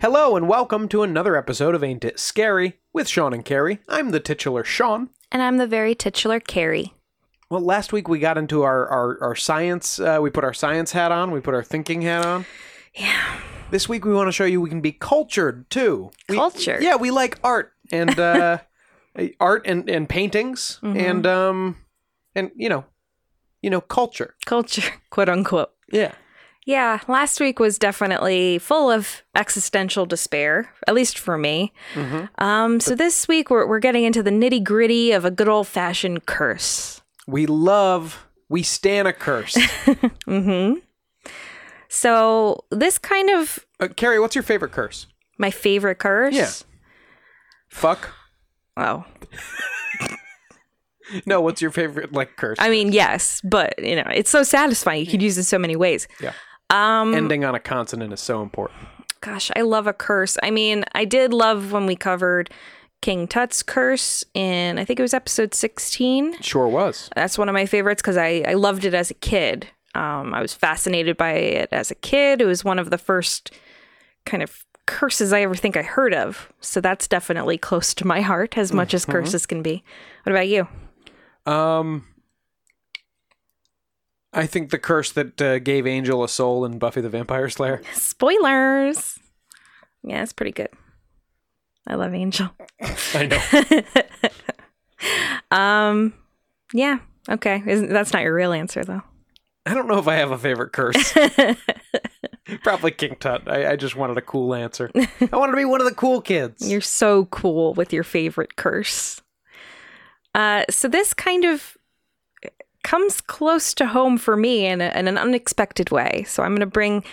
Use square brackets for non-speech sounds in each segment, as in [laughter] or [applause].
Hello and welcome to another episode of Ain't It Scary with Sean and Carrie. I'm the titular Sean. And I'm the very titular Carrie. Well, last week we got into our our, our science. Uh, we put our science hat on. We put our thinking hat on. Yeah. This week we want to show you we can be cultured too. We- Cultured. Yeah, we like art and uh, [laughs] art and and paintings Mm-hmm. and um and you know you know culture. Culture, [laughs] quote unquote. Yeah. Yeah, last week was definitely full of existential despair, at least for me. Um, so this week we're, we're getting into the nitty gritty of a good old fashioned curse. We love we stand a curse. [laughs] Hmm. So this kind of uh, Carrie, what's your favorite curse? my favorite curse. Yeah. Fuck. Oh, [laughs] No, what's your favorite like curse? I mean, yes, but you know, it's so satisfying. You could use it so many ways. Yeah. Um, Ending on a consonant is so important. Gosh, I love a curse. I mean, I did love when we covered King Tut's curse in, I think it was episode 16. Sure was. That's one of my favorites because I, I loved it as a kid. Um, I was fascinated by it as a kid. It was one of the first kind of curses I ever think I heard of. So that's definitely close to my heart as much as curses can be. What about you? Um, I think the curse that uh, gave Angel a soul in Buffy the Vampire Slayer. [laughs] Spoilers. Yeah, it's pretty good. I love Angel. I know. [laughs] Um, yeah, okay. Isn't, that's not your real answer, though. I don't know if I have a favorite curse. [laughs] Probably King Tut. I, I just wanted a cool answer. I wanted to be one of the cool kids. You're so cool with your favorite curse. Uh, so this kind of comes close to home for me in, a, in an unexpected way. So I'm going to bring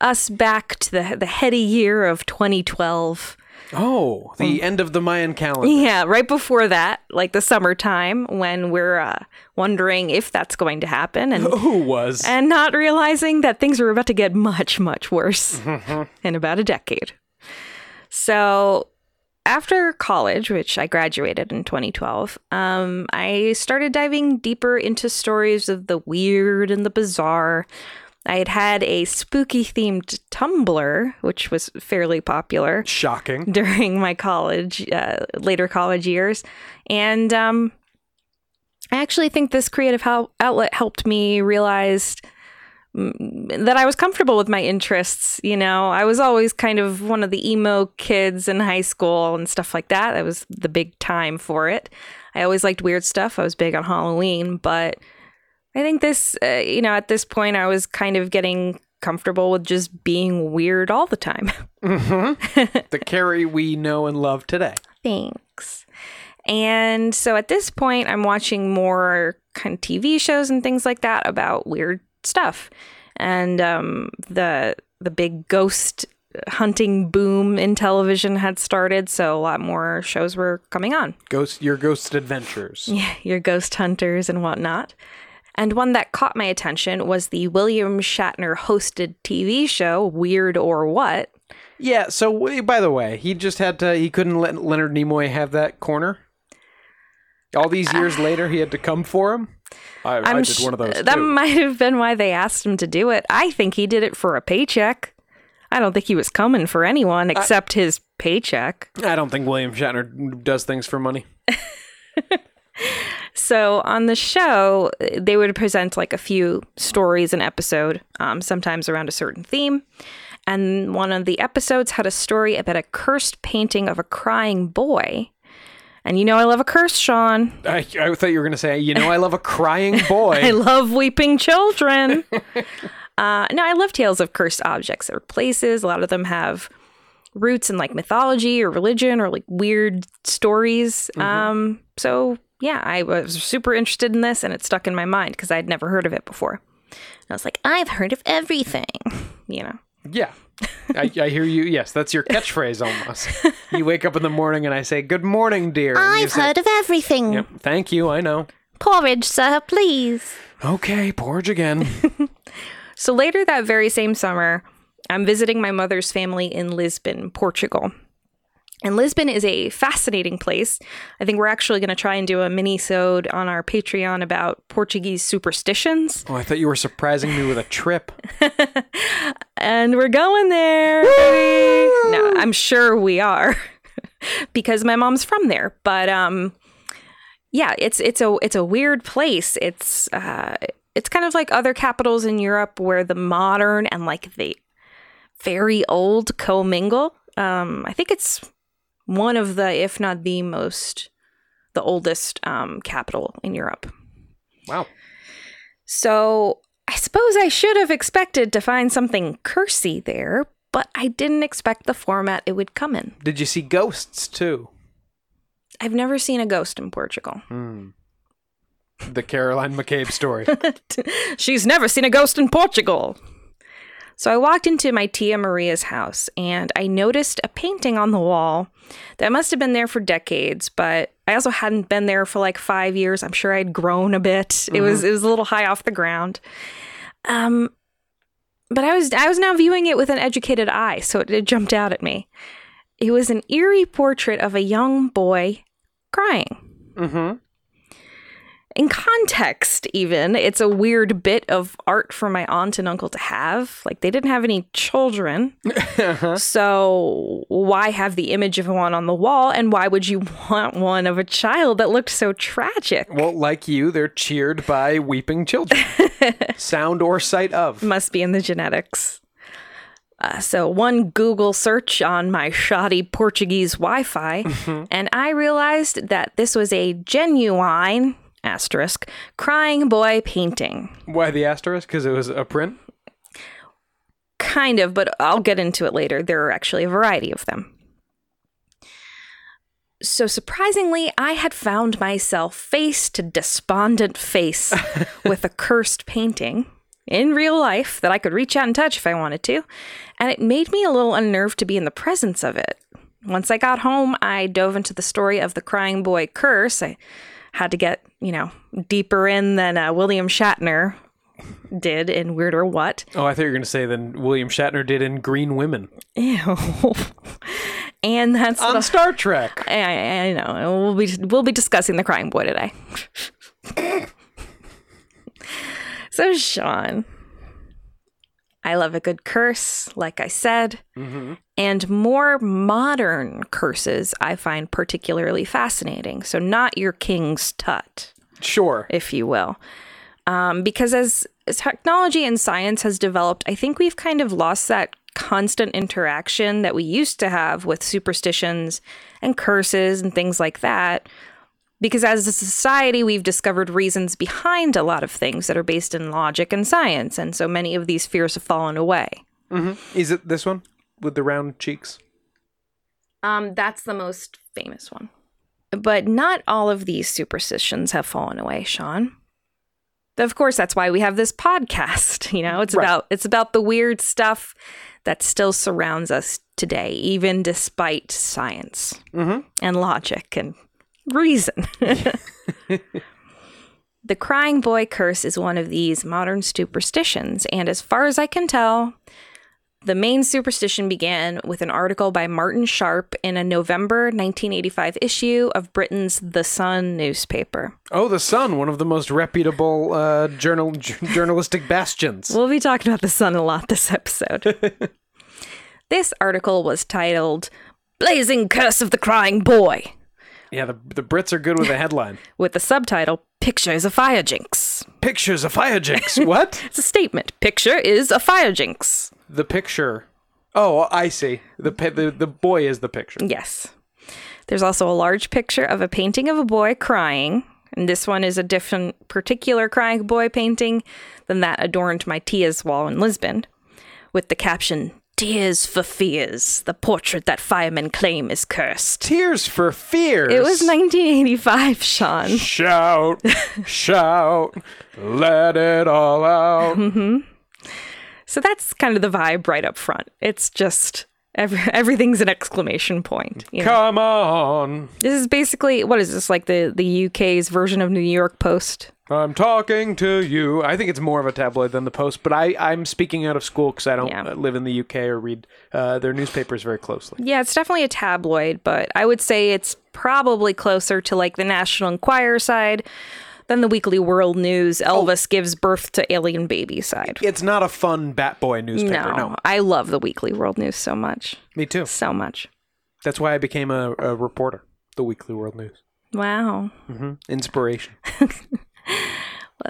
us back to the the heady year of 2012. oh, the end of the Mayan calendar. Yeah, right before that, like the summertime, when we're uh, wondering if that's going to happen, and [laughs] Who was? and not realizing that things are about to get much, much worse [laughs] in about a decade. So, after college, which I graduated in 2012, um, I started diving deeper into stories of the weird and the bizarre. I had had a spooky themed Tumblr, which was fairly popular Shocking. [laughs] during my college, uh, later college years. And um, I actually think this creative outlet helped me realize that I was comfortable with my interests. You know, I was always kind of one of the emo kids in high school and stuff like that. That was the big time for it. I always liked weird stuff. I was big on Halloween, but I think this, uh, you know, at this point, I was kind of getting comfortable with just being weird all the time. [laughs] [laughs] The Carrie we know and love today. Thanks. And so at this point, I'm watching more kind of TV shows and things like that about weird stuff. And um, the the big ghost hunting boom in television had started, so a lot more shows were coming on. Ghost, your ghost adventures. [laughs] Yeah, your ghost hunters and whatnot. And one that caught my attention was the William Shatner hosted TV show Weird or What. Yeah. So, by the way, he just had to. He couldn't let Leonard Nimoy have that corner. All these years [sighs] later, he had to come for him. I, I I'm did one of those sh- That might have been why they asked him to do it. I think he did it for a paycheck. I don't think he was coming for anyone except his paycheck. I don't think William Shatner does things for money. [laughs] So on the show, they would present like a few stories an episode, um, sometimes around a certain theme. And one of the episodes had a story about a cursed painting of a crying boy. And you know, I love a curse, Sean. I, I thought you were going to say, you know, I love a crying boy. [laughs] I love weeping children. [laughs] uh, no, I love tales of cursed objects or places. A lot of them have roots in like mythology or religion or like weird stories. Um, so yeah, I was super interested in this and it stuck in my mind because I'd never heard of it before. And I was like, I've heard of everything, [laughs] you know. Yeah. I, I hear you. Yes, that's your catchphrase almost. You wake up in the morning and I say, Good morning, dear. I've say, heard of everything. Yep, thank you. I know. Porridge, sir, please. Okay, porridge again. [laughs] So later that very same summer, I'm visiting my mother's family in Lisbon, Portugal. And Lisbon is a fascinating place. I think we're actually going to try and do a mini-sode on our Patreon about Portuguese superstitions. oh, I thought you were surprising me with a trip. [laughs] And we're going there. No, I'm sure we are [laughs] because my mom's from there. But um yeah, it's it's a it's a weird place. It's uh it's kind of like other capitals in Europe where the modern and like the very old commingle. Um I think it's one of the if not the most the oldest um capital in Europe. Wow. So I suppose I should have expected to find something cursey there, but I didn't expect the format it would come in. Did you see ghosts too? I've never seen a ghost in Portugal. The Caroline McCabe story. [laughs] She's never seen a ghost in Portugal. So I walked into my tia Maria's house and I noticed a painting on the wall that must have been there for decades, but I also hadn't been there for like 5 years. I'm sure I'd grown a bit. It was it was a little high off the ground. Um but I was I was now viewing it with an educated eye, so it, it jumped out at me. It was an eerie portrait of a young boy crying mm-hmm. In context even it's a weird bit of art for my aunt and uncle to have. Like they didn't have any children. [laughs] So why have the image of one on the wall? And why would you [laughs] want one of a child that looked so tragic? Well, like you, they're cheered by weeping children. [laughs] Sound or sight of. must be in the genetics. Uh, so one google search on my shoddy portuguese wi-fi and i realized that this was a genuine asterisk crying boy painting Why the asterisk? Because it was a print? Kind of, but I'll get into it later. There are actually a variety of them. So, surprisingly, I had found myself face to despondent face [laughs] with a cursed painting in real life that I could reach out and touch if I wanted to. And it made me a little unnerved to be in the presence of it. Once I got home, I dove into the story of the crying boy curse. I had to get, you know, deeper in than uh, William Shatner did in Weird or What. Oh, I thought you were going to say than William Shatner did in Green Women Ew. and that's on the, Star Trek. I, I I know. We'll be we'll be discussing the crying boy today. [laughs] so Sean, I love a good curse, like I said, and more modern curses I find particularly fascinating. So not your king's tut Sure. if you will. Um, because as, as technology and science has developed, I think we've kind of lost that constant interaction that we used to have with superstitions and curses and things like that. Because as a society, we've discovered reasons behind a lot of things that are based in logic and science. And so many of these fears have fallen away. Is it this one with the round cheeks? Um, that's the most famous one. But not all of these superstitions have fallen away, Sean. Of course, that's why we have this podcast. [laughs] You know, it's Right. about it's about the weird stuff that still surrounds us today, even despite science and logic and reason. [laughs] the crying boy curse is one of these modern superstitions, and as far as I can tell, the main superstition began with an article by Martin Sharp in a November 1985 issue of Britain's The Sun newspaper. Oh, the Sun, one of the most reputable uh, journal [laughs] journalistic bastions. We'll be talking about The Sun a lot this episode. [laughs] this article was titled Blazing Curse of the Crying Boy, Yeah, the the Brits are good with a headline. [laughs] with the subtitle Pictures of Fire Jinx. Pictures of fire jinx. What? [laughs] It's a statement. Picture is a fire jinx. the picture. Oh, I see. The pi- the the boy is the picture. Yes. There's also a large picture of a painting of a boy crying. And this one is a different, particular crying boy painting than that adorned my Tia's wall in Lisbon, with the caption, Tears for Fears, the portrait that firemen claim is cursed. Tears for Fears. It was 1985, Sean. Shout, [laughs] shout, let it all out. Mm-hmm. So that's kind of the vibe right up front. It's just every, everything's an exclamation point. you know? Come on. This is basically what is this like the the UK's version of New York Post? I'm talking to you. I think it's more of a tabloid than the Post, but I, I'm speaking out of school because I don't Yeah. live in the UK or read uh, their newspapers very closely. Yeah, it's definitely a tabloid, but I would say it's probably closer to like the National Enquirer side than the Weekly World News. Elvis gives birth to alien baby side. It's not a fun Bat Boy newspaper. No, No, I love the Weekly World News so much, me too. so much. That's why I became a, a reporter. The Weekly World News. Wow. hmm Inspiration. [laughs]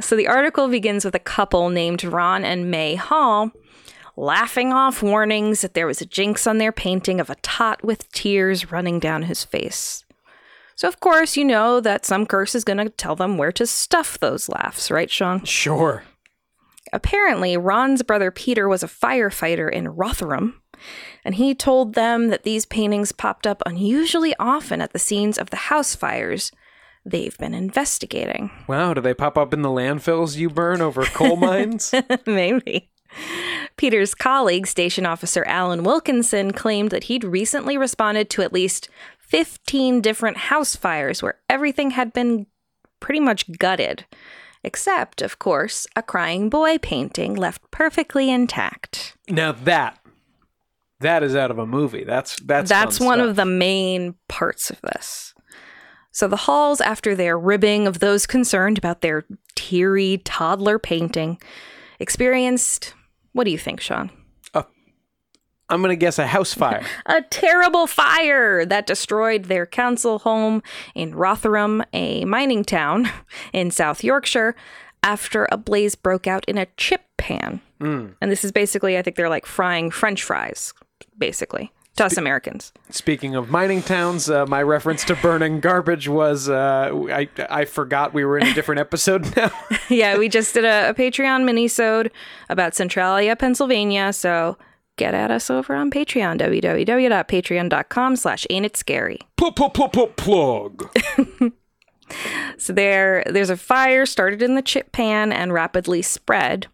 So the article begins with a couple named Ron and May Hall laughing off warnings that there was a jinx on their painting of a tot with tears running down his face. So, of course, you know that some curse is going to tell them where to stuff those laughs, right, Sean? Sure. Apparently, Ron's brother Peter was a firefighter in Rotherham, and he told them that these paintings popped up unusually often at the scenes of the house fires they've been investigating. Wow, do they pop up in the landfills you burn over coal [laughs] mines? Maybe. Peter's colleague, station officer Alan Wilkinson, claimed that he'd recently responded to at least 15 different house fires where everything had been pretty much gutted, except, of course, a crying boy painting left perfectly intact. now that that is out of a movie. That's that's That's one stuff. of the main parts of this. So the halls, after their ribbing of those concerned about their teary toddler painting, experienced what do you think, Sean? I'm gonna guess a house fire. [laughs] A terrible fire that destroyed their council home in Rotherham, a mining town [laughs] in South Yorkshire, after a blaze broke out in a chip pan. Mm. And this is basically, I think they're like frying French fries, basically, to us Americans. Speaking of mining towns, uh, my reference to burning garbage was uh, I I forgot we were in a different episode [laughs] now. [laughs] yeah, we just did a, a Patreon mini-sode about Centralia, Pennsylvania. So get at us over on Patreon, www.patreon.com slash ain't it scary. Plug. [laughs] So there, there's a fire started in the chip pan and rapidly spread.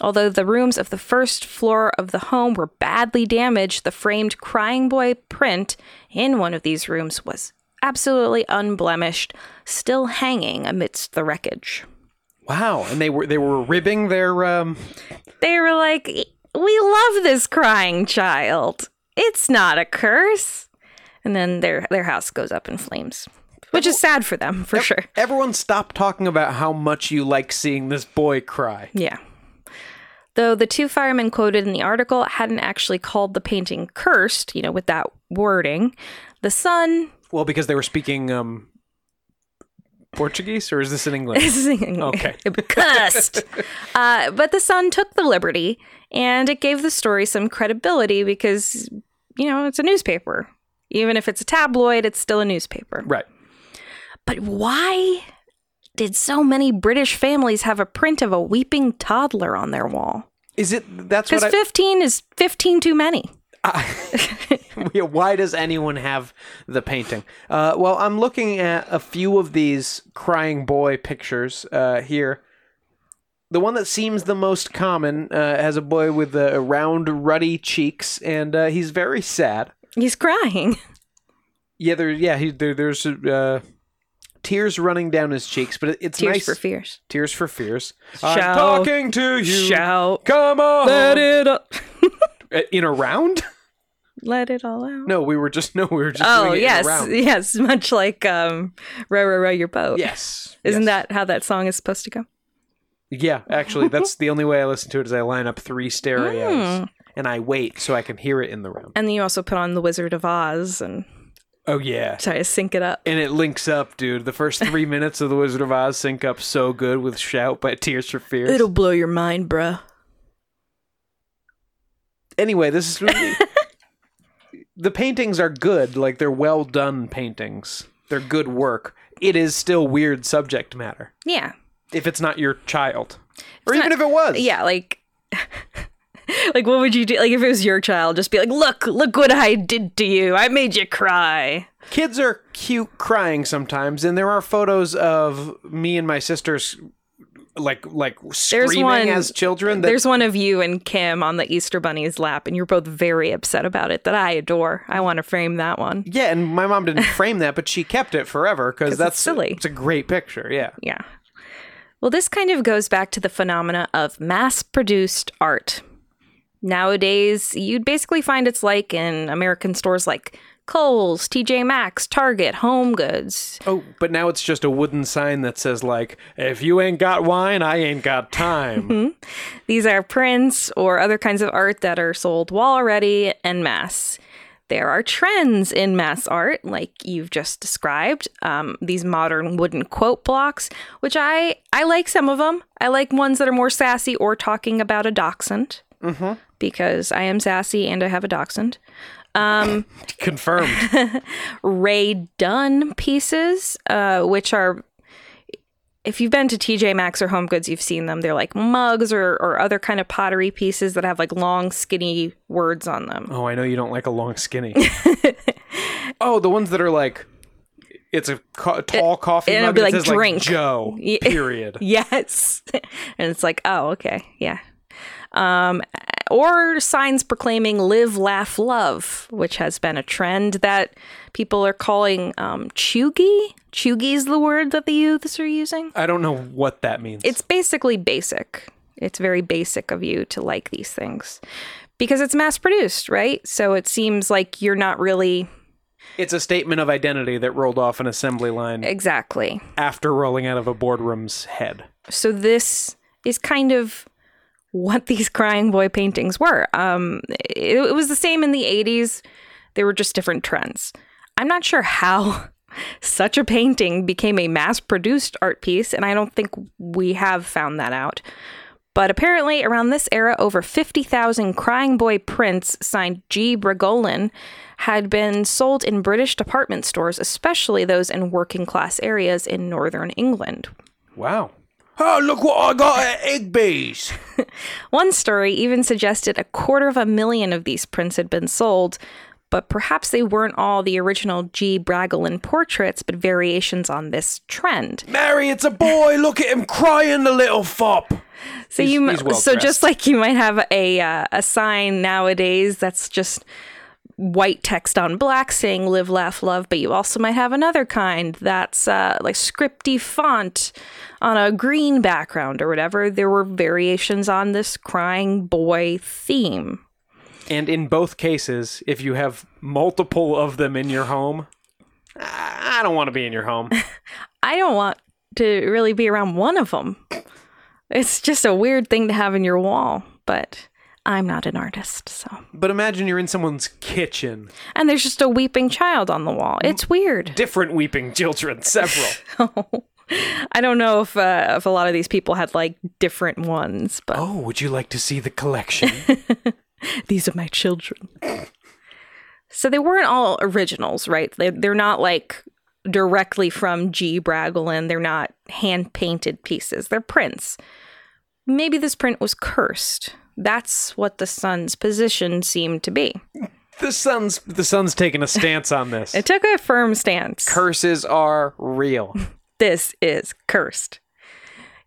Although the rooms of the first floor of the home were badly damaged, the framed crying boy print in one of these rooms was absolutely unblemished, still hanging amidst the wreckage. Wow, and they were they were ribbing their um. They were like, "We love this crying child. It's not a curse." And then their their house goes up in flames, which is sad for them, for sure. Everyone stop talking about how much you like seeing this boy cry. Yeah. Though the two firemen quoted in the article hadn't actually called the painting cursed, you know, with that wording, the Sun Well, because they were speaking um Portuguese, or is this in English? [laughs] This is in English. Okay. [laughs] cursed. uh, but the Sun took the liberty, and it gave the story some credibility because, you know, it's a newspaper. Even if it's a tabloid, it's still a newspaper. right. But why did so many British families have a print of a weeping toddler on their wall? Is it? That's Because I. 15 is 15 too many. [laughs] Yeah, why does anyone have the painting? Uh, well, I'm looking at a few of these crying boy pictures uh, here. The one that seems the most common uh, has a boy with uh, round, ruddy cheeks, and uh, he's very sad. He's crying. [laughs] Yeah, there. Yeah, he, there, there's uh, tears running down his cheeks, but it's Tears nice. for fears. Tears for fears. Shout. I'm talking to you. Shout. Come on. Let it up. Uh, In a round? [laughs] Let it all out. No, we were just no, we were just Oh doing it yes, in a round. yes, [laughs] much like um, row row row your boat. Yes. Isn't yes. that how that song is supposed to go? Yeah, actually, that's the only way I listen to it is I line up three stereos Hmm. and I wait so I can hear it in the round. And then you also put on the Wizard of Oz and Oh yeah. try to sync it up. And it links up, dude. The first three [laughs] minutes of The Wizard of Oz sync up so good with Shout by Tears for Fears. It'll blow your mind, bruh. Anyway, this is really. [laughs] the paintings are good. Like, they're well done paintings, they're good work. It is still weird subject matter Yeah, if it's not your child. Or It's even not- if it was. yeah. Like [laughs] [laughs] like, what would you do? Like, if it was your child, just be like, look, look what I did to you. I made you cry. Kids are cute crying sometimes, and there are photos of me and my sisters like like screaming one- as children. That, There's one of you and Kim on the Easter Bunny's lap, and you're both very upset about it that I adore. I want to frame that one. yeah, and my mom didn't frame that, but she kept it forever because that's it's silly. It's a great picture. Yeah. Yeah. Well, this kind of goes back to the phenomena of mass produced art. Nowadays, you'd basically find it's like in American stores like Kohl's, TJ Maxx, Target, Home Goods. Oh, but now it's just a wooden sign that says like, "If you ain't got wine, I ain't got time." [laughs] These are prints or other kinds of art that are sold wall ready en masse. There are trends in mass art, like you've just described. Um, these modern wooden quote blocks, which I I like some of them. I like ones that are more sassy or talking about a dachshund, mm-hmm. Because I am sassy and I have a dachshund. [laughs] Confirmed. [laughs] Rae Dunn pieces, uh, which are, if you've been to TJ Maxx or Home Goods, you've seen them. They're like mugs or, or other kind of pottery pieces that have like long, skinny words on them. Oh, I know you don't like a long skinny. [laughs] oh, the ones that are like, it's a co- tall coffee it'll be like says drink. like Joe. Period. Yes. and it's like, oh, okay. Yeah. Um, or signs proclaiming live, laugh, love, which has been a trend that people are calling um, cheugy. Cheugy is the word that the youths are using. I don't know what that means. It's basically basic. It's very basic of you to like these things because it's mass produced, right? So it seems like you're not really it's a statement of identity that rolled off an assembly line exactly. after rolling out of a boardroom's head. So this is kind of what these crying boy paintings were. Um, it, it was the same in the 80s. They were just different trends. I'm not sure how [laughs] such a painting became a mass produced art piece, and I don't think we have found that out. But apparently, around this era, over 50,000 Crying Boy prints signed G. Bragolin had been sold in British department stores, especially those in working class areas in northern England. Wow. Oh, look what I got at Igby's. [laughs] One story even suggested a quarter of a million of these prints had been sold, but perhaps they weren't all the original G. Bragolin portraits, but variations on this trend. Mary, it's a boy. [laughs] Look at him crying, the little fop. So He's- you mi- he's well so just like you might have a uh, a sign nowadays that's just white text on black saying live laugh love but you also might have another kind that's uh, like scripty font on a green background or whatever there were variations on this crying boy theme And in both cases, if you have multiple of them in your home, I I don't want to be in your home. [laughs] I don't want to really be around one of them. It's just a weird thing to have in your wall, but I'm not an artist, so. But imagine you're in someone's kitchen. And there's just a weeping child on the wall. It's weird. Different weeping children, several. [laughs] I don't know if uh, if a lot of these people had like different ones, but oh, would you like to see the collection? [laughs] these are my children. so they weren't all originals, right? They, they're not like directly from G. Bragolin. They're not hand painted pieces. They're prints. Maybe this print was cursed. That's what the sun's position seemed to be. the sun's the sun's taking a stance on this. It took a firm stance. Curses are real. [laughs] this is cursed.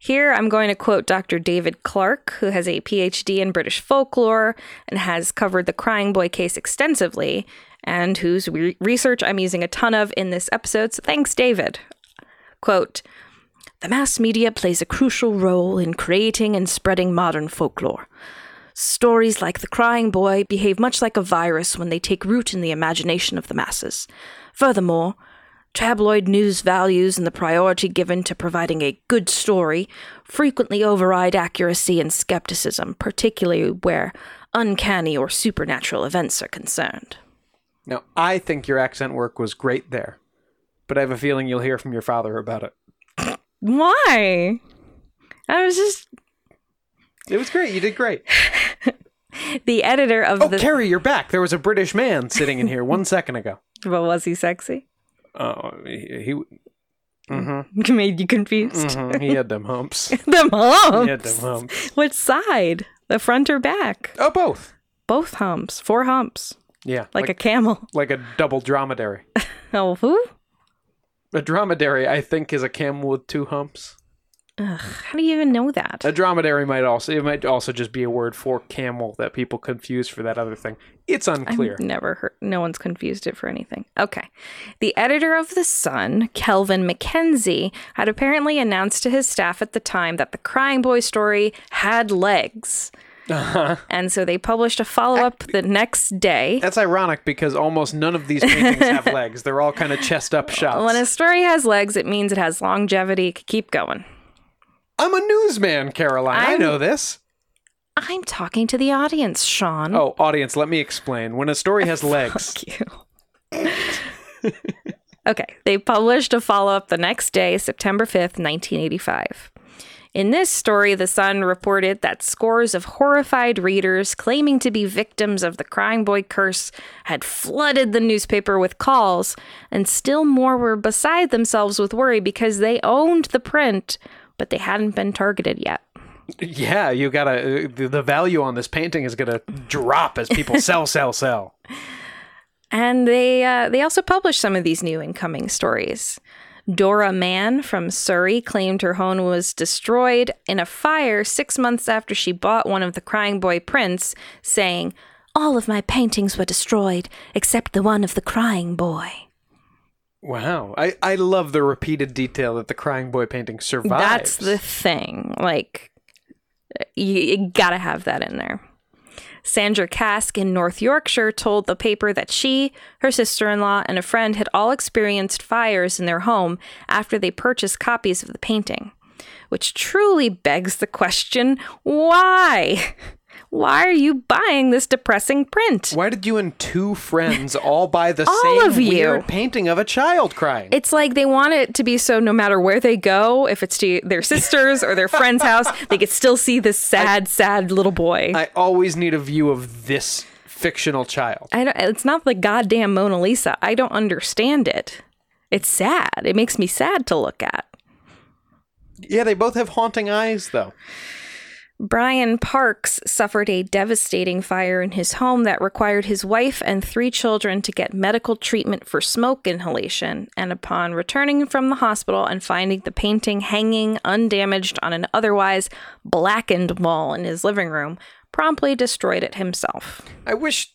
Here, I'm going to quote Dr. David Clark, who has a PhD in British folklore and has covered the Crying Boy case extensively, and whose re- research I'm using a ton of in this episode. So thanks, David. Quote The mass media plays a crucial role in creating and spreading modern folklore. Stories like The Crying Boy behave much like a virus when they take root in the imagination of the masses. Furthermore, tabloid news values and the priority given to providing a good story frequently override accuracy and skepticism, particularly where uncanny or supernatural events are concerned. Now, I think your accent work was great there, but I have a feeling you'll hear from your father about it. Why? I was just It was great. You did great. [laughs] the editor of Oh, the. Carrie, you're back. There was a British man sitting in here one [laughs] second ago. But was he sexy? Oh, he, he mm-hmm, [laughs] Made you confused. mhm, he had them humps. the He had them humps. Which side? The front or back? Oh, both. Both humps. Four humps. Yeah, Like, a camel. like a double dromedary. Oh, who? A dromedary, I think, is a camel with two humps. Ugh, how do you even know that? A dromedary might also it might also just be a word for camel that people confuse for that other thing. It's unclear. I've never heard. No one's confused it for anything. Okay. The editor of The Sun, Kelvin MacKenzie, had apparently announced to his staff at the time that the Crying Boy story had legs. Uh-huh. And so they published a follow up the next day. That's ironic because almost none of these paintings have [laughs] legs. They're all kind of chest up shots. When a story has legs, it means it has longevity. It Keep going. I'm a newsman, Caroline. i I'm- know this. I'm talking to the audience, Sean. Oh, audience, let me explain. When a story has [laughs] legs, Fuck you. [laughs] okay, they published a follow up the next day, September 5th, 1985. In this story, The Sun reported that scores of horrified readers claiming to be victims of the Crying Boy curse had flooded the newspaper with calls, and still more were beside themselves with worry because they owned the print, but they hadn't been targeted yet. yeah, you gotta. The, the value on this painting is gonna drop as people [laughs] sell, sell, sell. And they uh, they also published some of these new incoming stories. Dora Mann from Surrey claimed her home was destroyed in a fire six months after she bought one of the Crying Boy prints, saying, "All of my paintings were destroyed except the one of the Crying Boy." Wow, I I love the repeated detail that the crying boy painting survives. That's the thing. Like, you, you gotta have that in there. Sandra Cask in North Yorkshire told the paper that she, her sister in law, and a friend had all experienced fires in their home after they purchased copies of the painting. Which truly begs the question why? [laughs] Why are you buying this depressing print? Why did you and two friends [laughs] all buy the All same of you. weird painting of a child crying? It's like they want it to be so no matter where they go, if it's to their sister's or their friend's [laughs] house, they could still see this sad, sad little boy. I always need a view of this fictional child. I don't, it's not the goddamn Mona Lisa. I don't understand it. It's sad. It makes me sad to look at. Yeah, they both have haunting eyes, though. Brian Parks suffered a devastating fire in his home that required his wife and three children to get medical treatment for smoke inhalation. And upon returning from the hospital and finding the painting hanging undamaged on an otherwise blackened wall in his living room, promptly destroyed it himself. I wish,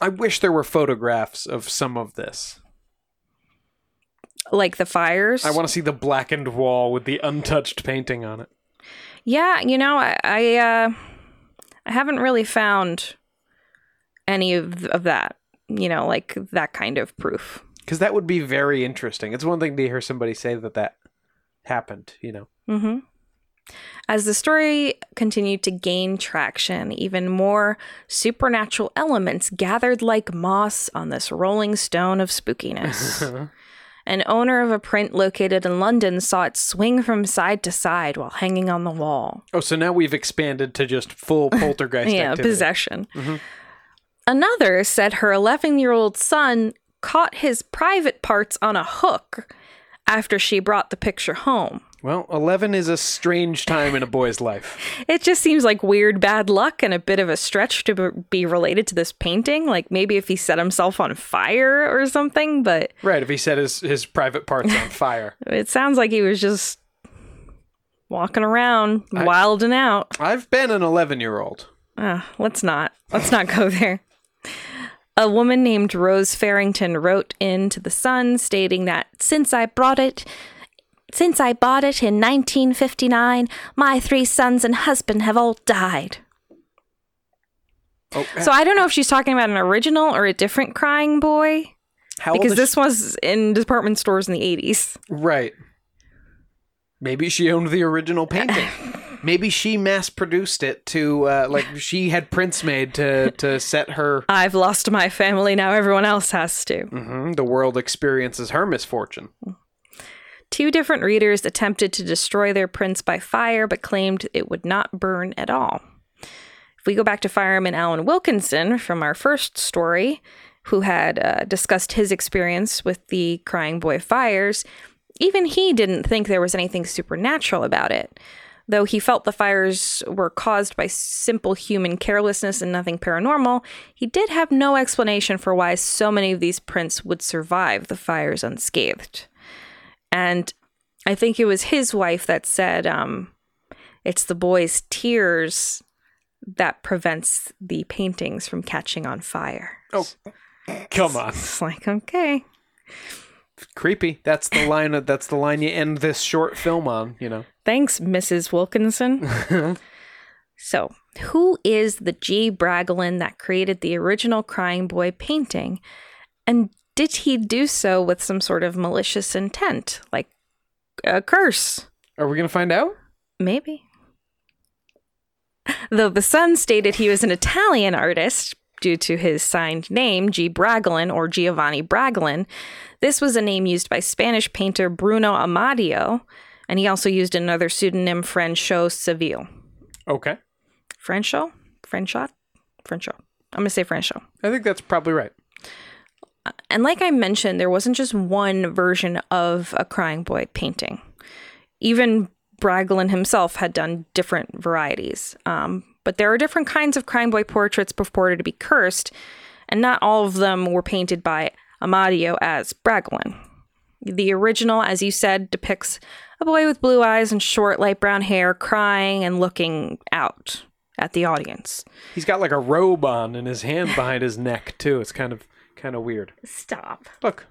I wish there were photographs of some of this. Like the fires. I want to see the blackened wall with the untouched painting on it. Yeah, you know, I I, uh, I haven't really found any of of that. You know, like that kind of proof. Because that would be very interesting. It's one thing to hear somebody say that that happened, you know. hmm As the story continued to gain traction, even more supernatural elements gathered like moss on this rolling stone of spookiness. [laughs] An owner of a print located in London saw it swing from side to side while hanging on the wall. Oh, so now we've expanded to just full [laughs] poltergeist yeah, activity. possession. Mm-hmm. Another said her 11 year old son caught his private parts on a hook after she brought the picture home. Well, 11 is a strange time in a boy's life. [laughs] It just seems like weird bad luck and a bit of a stretch to be related to this painting. Like maybe if he set himself on fire or something, but Right, if he set his, his private parts on [laughs] fire. it sounds like he was just walking around, I- wilding out. I've been an 11 year old. Uh, let's not. Let's not go there. A woman named Rose Farrington wrote into the Sun stating that since I brought it, since I bought it in 1959, my three sons and husband have all died. Oh, So I don't know if she's talking about an original or a different crying boy how because is this was in department stores in the 80s. Right. Maybe she owned the original painting. [laughs] Maybe she mass produced it to, uh, like, she had prints made to, to set her. I've lost my family, now everyone else has to. Mhm, the world experiences her misfortune. Two different readers attempted to destroy their prints by fire, but claimed it would not burn at all. If we go back to fireman Alan Wilkinson from our first story, who had uh, discussed his experience with the Crying Boy fires, even he didn't think there was anything supernatural about it. Though he felt the fires were caused by simple human carelessness and nothing paranormal, he did have no explanation for why so many of these prints would survive the fires unscathed. And I think it was his wife that said, um, it's the boy's tears that prevents the paintings from catching on fire. Oh, come on. It's like, okay. Creepy. That's the line. Of, that's the line you end this short film on. You know. Thanks, Mrs. Wilkinson. [laughs] so, who is the G. Bragolin that created the original Crying Boy painting? And did he do so with some sort of malicious intent, like a curse? Are we gonna find out? Maybe. [laughs] Though the Sun stated he was an Italian artist due to his signed name, G. Bragolin or Giovanni Bragolin, this was a name used by Spanish painter Bruno Amadio, and he also used another pseudonym, Franchot Seville. Okay. Franchot? Franchot? Franchot. I'm going to say Franchot. I think that's probably right. And like I mentioned, there wasn't just one version of a crying boy painting. Even Bragolin himself had done different varieties. Um, but there are different kinds of crying boy portraits purported to be cursed, and not all of them were painted by Amadio as Bragolin. The original, as you said, depicts a boy with blue eyes and short light brown hair crying and looking out at the audience. He's got like a robe on and his hand behind his neck too. It's kind of kind of weird. Stop. Look.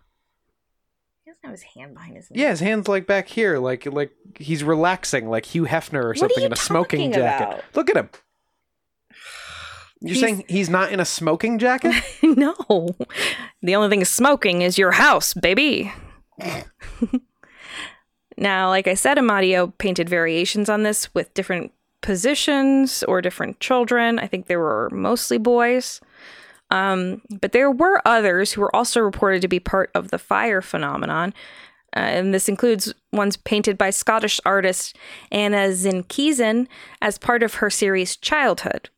He doesn't have his hand behind his neck. Yeah, his hands like back here, like like he's relaxing, like Hugh Hefner or something in a smoking talking jacket. about? Look at him. [sighs] You're He's- saying he's not in a smoking jacket? [laughs] no. The only thing is smoking is your house, baby. [laughs] now, like I said, Amadio painted variations on this with different positions or different children. I think there were mostly boys. Um, but there were others who were also reported to be part of the fire phenomenon. Uh, and this includes ones painted by Scottish artist Anna Zinkeisen as part of her series Childhood.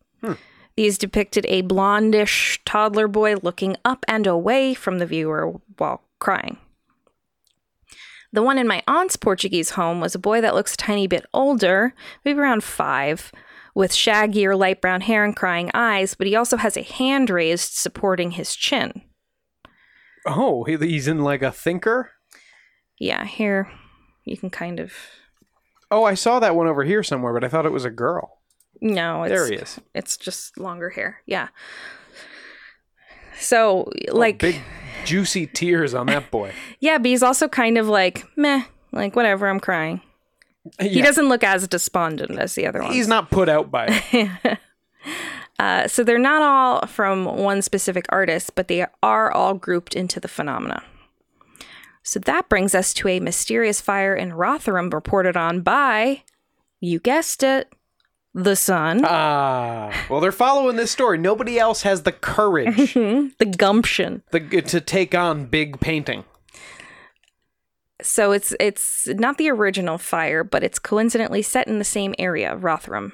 These depicted a blondish toddler boy looking up and away from the viewer while crying. The one in my aunt's Portuguese home was a boy that looks a tiny bit older, maybe around five, with shaggy or light brown hair and crying eyes, but he also has a hand raised supporting his chin. oh, he's in like a thinker. Yeah, here you can kind of. Oh, I saw that one over here somewhere, but I thought it was a girl. No, it's, There he is. It's just longer hair. Yeah. So, oh, like, Oh, big juicy tears on that boy. [laughs] yeah, but he's also kind of like, meh, like, whatever, I'm crying. He doesn't look as despondent as the other ones. He's not put out by it. [laughs] Uh, so they're not all from one specific artist, but they are all grouped into the phenomena. So that brings us to a mysterious fire in Rotherham reported on by, you guessed it, the sun, Ah, well, they're following this story. Nobody else has the courage [laughs] the gumption. the, to take on big painting. So it's it's not the original fire, but it's coincidentally set in the same area, Rotherham.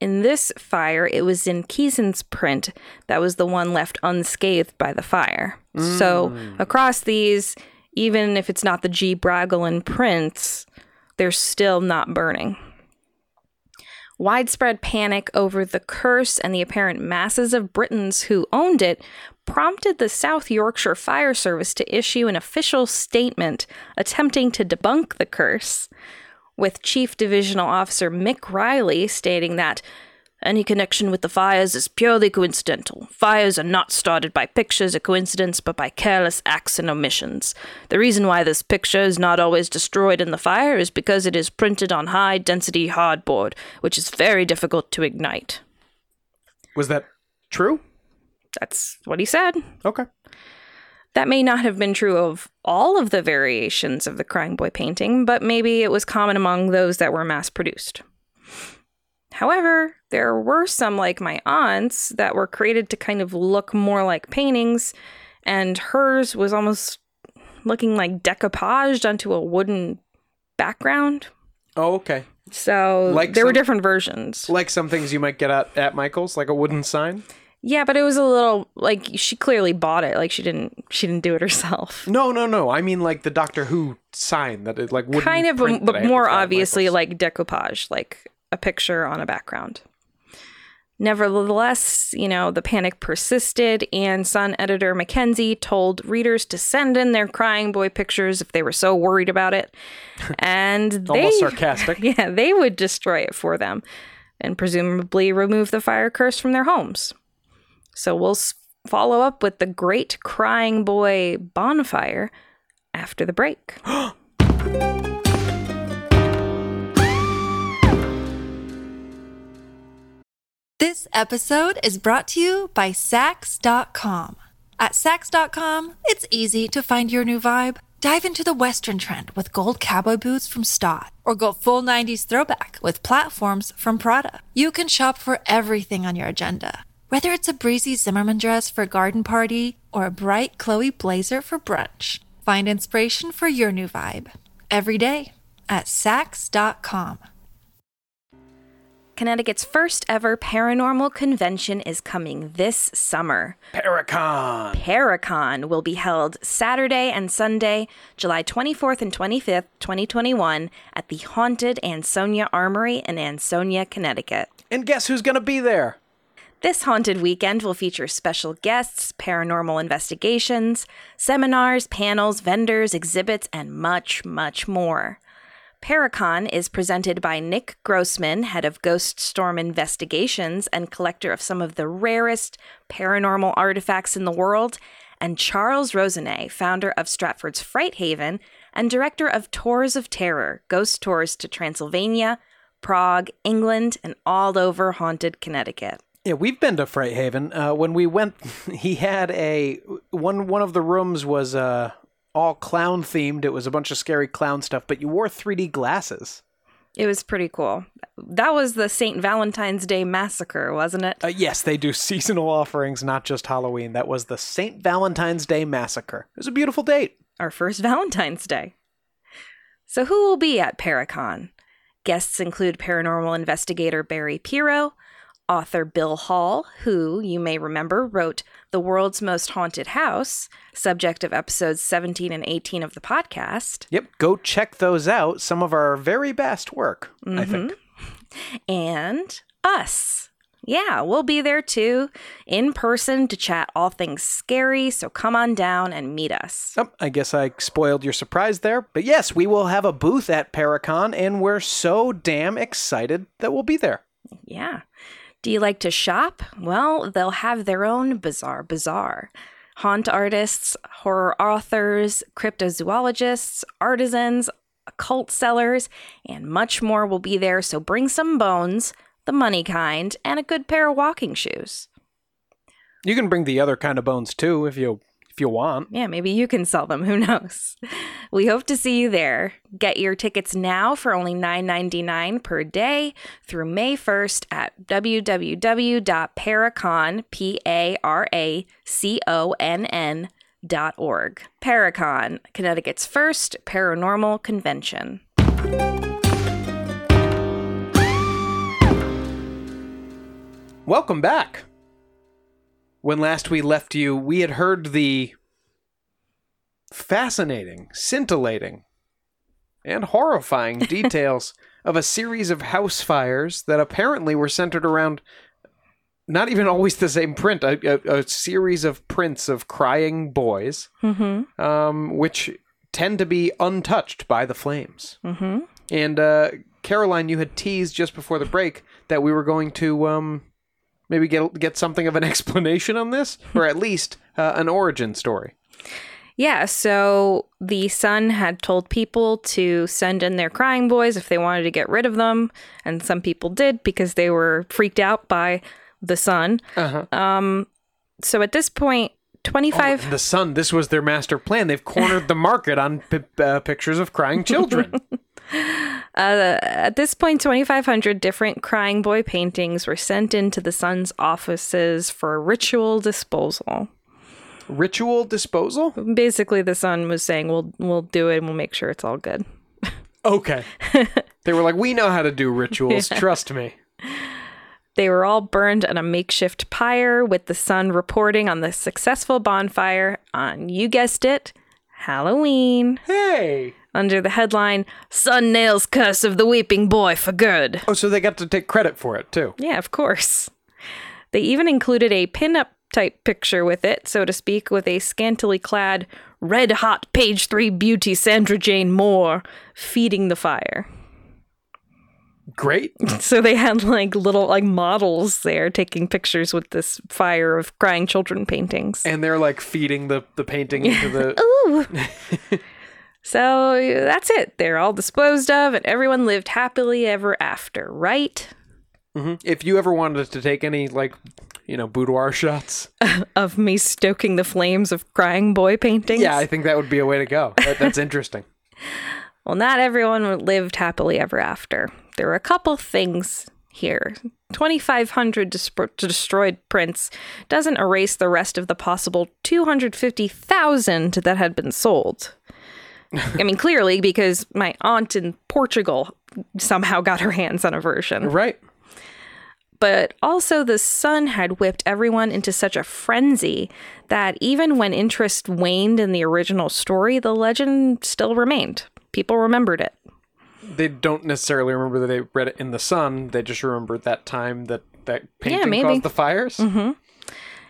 In this fire, it was in Keeson's print that was the one left unscathed by the fire. So mm. across these, even if it's not the G. Bragolin prints, they're still not burning. Widespread panic over the curse and the apparent masses of Britons who owned it prompted the South Yorkshire Fire Service to issue an official statement attempting to debunk the curse, with Chief Divisional Officer Mick Riley stating that any connection with the fires is purely coincidental. Fires are not started by pictures or coincidence, but by careless acts and omissions. The reason why this picture is not always destroyed in the fire is because it is printed on high density hardboard, which is very difficult to ignite. Was that true? That's what he said. Okay. That may not have been true of all of the variations of the Crying Boy painting, but maybe it was common among those that were mass produced. However, there were some, like my aunt's, that were created to kind of look more like paintings, and hers was almost looking like decoupaged onto a wooden background. Oh, okay. So Like there were different versions. Like some things you might get at, at Michael's, like a wooden sign. Yeah, but it was a little like she clearly bought it. Like she didn't she didn't do it herself. No, no, no. I mean like the Doctor Who sign that it like kind of, but more obviously like decoupage, like a picture on a background. Nevertheless, you know, the panic persisted, and Sun editor Mackenzie told readers to send in their crying boy pictures if they were so worried about it. [laughs] And they, almost [laughs] sarcastic. yeah, they would destroy it for them and presumably remove the fire curse from their homes. So we'll follow up with the Great Crying Boy bonfire after the break. [gasps] This episode is brought to you by Saks.com. At Saks.com, it's easy to find your new vibe. Dive into the Western trend with gold cowboy boots from Staud, or go full 90s throwback with platforms from Prada. You can shop for everything on your agenda, whether it's a breezy Zimmermann dress for a garden party or a bright Chloe blazer for brunch. Find inspiration for your new vibe every day at Saks.com. Connecticut's first ever paranormal convention is coming this summer. Paracon. Paracon will be held Saturday and Sunday, July 24th and 25th, 2021, at the Haunted Ansonia Armory in Ansonia, Connecticut. And guess who's gonna be there? This haunted weekend will feature special guests, paranormal investigations, seminars, panels, vendors, exhibits, and much, much more. Paracon is presented by Nick Grossman, head of Ghost Storm Investigations and collector of some of the rarest paranormal artifacts in the world, and Charles Rosenet, founder of Stratford's Fright Haven and director of Tours of Terror, ghost tours to Transylvania, Prague, England, and all over haunted Connecticut. Yeah, we've been to Fright Haven. Uh, when we went, [laughs] he had a one. One of the rooms was uh, all clown themed. It was a bunch of scary clown stuff, but you wore 3D glasses. It was pretty cool. That was the St. Valentine's Day Massacre, wasn't it? Uh, yes, they do [laughs] seasonal offerings, not just Halloween. That was the St. Valentine's Day Massacre. It was a beautiful date. Our first Valentine's Day. So, who will be at Paracon? Guests include paranormal investigator Barry Piro, author Bill Hall, who, you may remember, wrote The World's Most Haunted House, subject of episodes 17 and 18 of the podcast, Yep, go check those out. Some of our very best work, I mm-hmm. think. and us. Yeah, we'll be there too, in person to chat all things scary, so come on down and meet us. Oh, I guess I spoiled your surprise there. But yes, we will have a booth at Paracon, and we're so damn excited that we'll be there. Yeah. Do you like to shop? Well, they'll have their own bizarre bazaar. Haunt artists, horror authors, cryptozoologists, artisans, occult sellers, and much more will be there, so bring some bones, the money kind, and a good pair of walking shoes. You can bring the other kind of bones too if you if you want. Yeah, maybe you can sell them. [laughs] Who knows? We hope to see you there. Get your tickets now for only $9.99 per day through May 1st at www.paracon, P-A-R-A-C-O-N-N dot org. Paracon, Connecticut's first paranormal convention. Welcome back. When last we left you, we had heard the fascinating, scintillating, and horrifying [laughs] details of a series of house fires that apparently were centered around not even always the same print, a, a, a series of prints of crying boys, Mm-hmm. um, which tend to be untouched by the flames. Mm-hmm. And uh, Caroline, you had teased just before the break that we were going to um, maybe get get something of an [laughs] explanation on this, or at least uh, an origin story. Yeah, so the Sun had told people to send in their crying boys if they wanted to get rid of them, and some people did because they were freaked out by the Sun. Uh-huh. Um, so at this point, 25 the sun. This was their master plan. They've cornered the market on p- uh, pictures of crying children. [laughs] [laughs] uh, at this point 2500 different crying boy paintings were sent into the Sun's offices for ritual disposal. Ritual disposal. Basically the Sun was saying we'll we'll do it and we'll make sure it's all good. Okay. [laughs] they were like, we know how to do rituals. Trust me. They were all burned on a makeshift pyre with the sun reporting on the successful bonfire on, you guessed it, Halloween, Hey. Under the headline Sun Nails Curse of the Weeping Boy for Good. Oh, so they got to take credit for it too. Yeah, of course. They even included a pin-up type picture with it, so to speak, with a scantily clad, red hot page three beauty Sandra Jane Moore feeding the fire. Great. [laughs] So they had like little like models there taking pictures with this fire of crying children paintings. And they're like feeding the the painting into the. [laughs] Ooh. [laughs] so that's it. They're all disposed of, and everyone lived happily ever after, right? Mhm. If you ever wanted to take any like, you know, boudoir shots, [laughs] Of me stoking the flames of crying boy paintings. yeah, I think that would be a way to go. That, that's [laughs] interesting. Well, not everyone lived happily ever after. There were a couple things here. 2,500 dis- destroyed prints doesn't erase the rest of the possible 250,000 that had been sold. I mean, clearly, because my aunt in Portugal somehow got her hands on a version. Right. But also, the sun had whipped everyone into such a frenzy that even when interest waned in the original story, the legend still remained. People remembered it. They don't necessarily remember that they read it in the sun. They just remember that time that that painting maybe. caused the fires. Mm-hmm.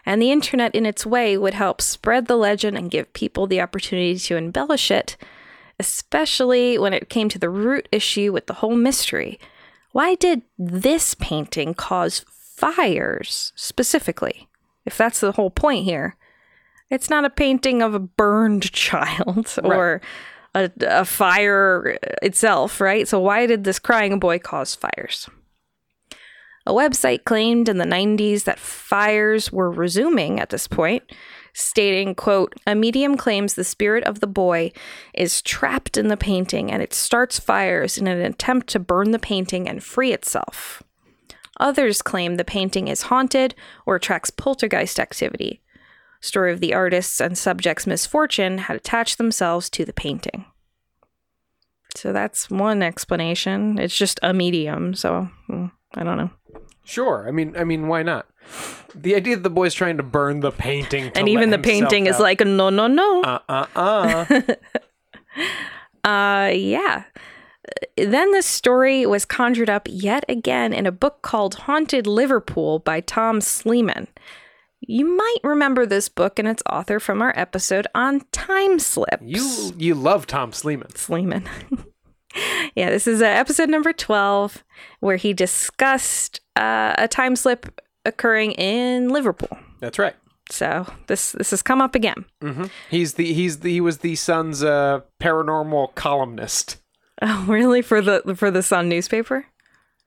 And the internet, in its way, would help spread the legend and give people the opportunity to embellish it, especially when it came to the root issue with the whole mystery. Why did this painting cause fires specifically? If that's the whole point here, it's not a painting of a burned [laughs] child or a, a fire itself, right? So, why did this crying boy cause fires? A website claimed in the 90s that fires were resuming at this point, stating, quote, "A medium claims the spirit of the boy is trapped in the painting and it starts fires in an attempt to burn the painting and free itself." Others claim the painting is haunted or attracts poltergeist activity. Story of the artist's and subject's misfortune had attached themselves to the painting. So that's one explanation. It's just a medium, so mm, I don't know. Sure. I mean, I mean, why not? The idea that the boy's trying to burn the painting, to and even the painting is out- like no no no. Uh uh uh. [laughs] uh yeah. Then the story was conjured up yet again in a book called haunted liverpool by tom slemen. You might remember this book and its author from our episode on time slips. You you love Tom Slemen. slemen. [laughs] Yeah this is uh, episode number 12 where he discussed uh, a time slip occurring in liverpool That's right. so this this has come up again hmm He's the he's the he was the Sun's uh, paranormal columnist. oh [laughs] really for the for the sun newspaper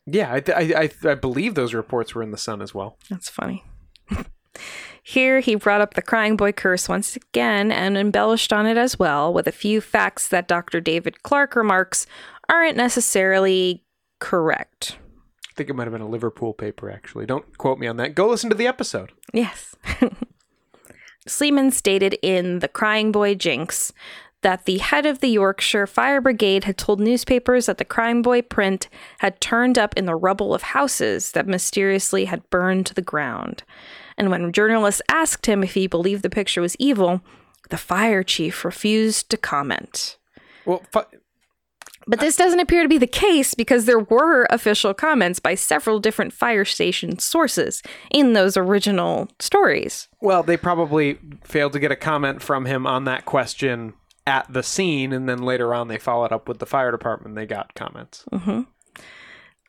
Yeah, I, I I I believe those reports were in the Sun as well. That's funny. [laughs] Here, he brought up the crying boy curse once again and embellished on it as well with a few facts that Dr. David Clarke remarks aren't necessarily correct. Think it might have been a Liverpool paper actually. Don't quote me on that. Go listen to the episode. Yes. [laughs] Slemen stated in The Crying Boy Jinx that the head of the Yorkshire Fire Brigade had told newspapers that the Crying Boy print had turned up in the rubble of houses that mysteriously had burned to the ground. And when journalists asked him if he believed the picture was evil, the fire chief refused to comment. Well, fu- But this doesn't appear to be the case because there were official comments by several different fire station sources in those original stories. well, they probably failed to get a comment from him on that question at the scene, and then later on they followed up with the fire department. They got comments. Mm-hmm.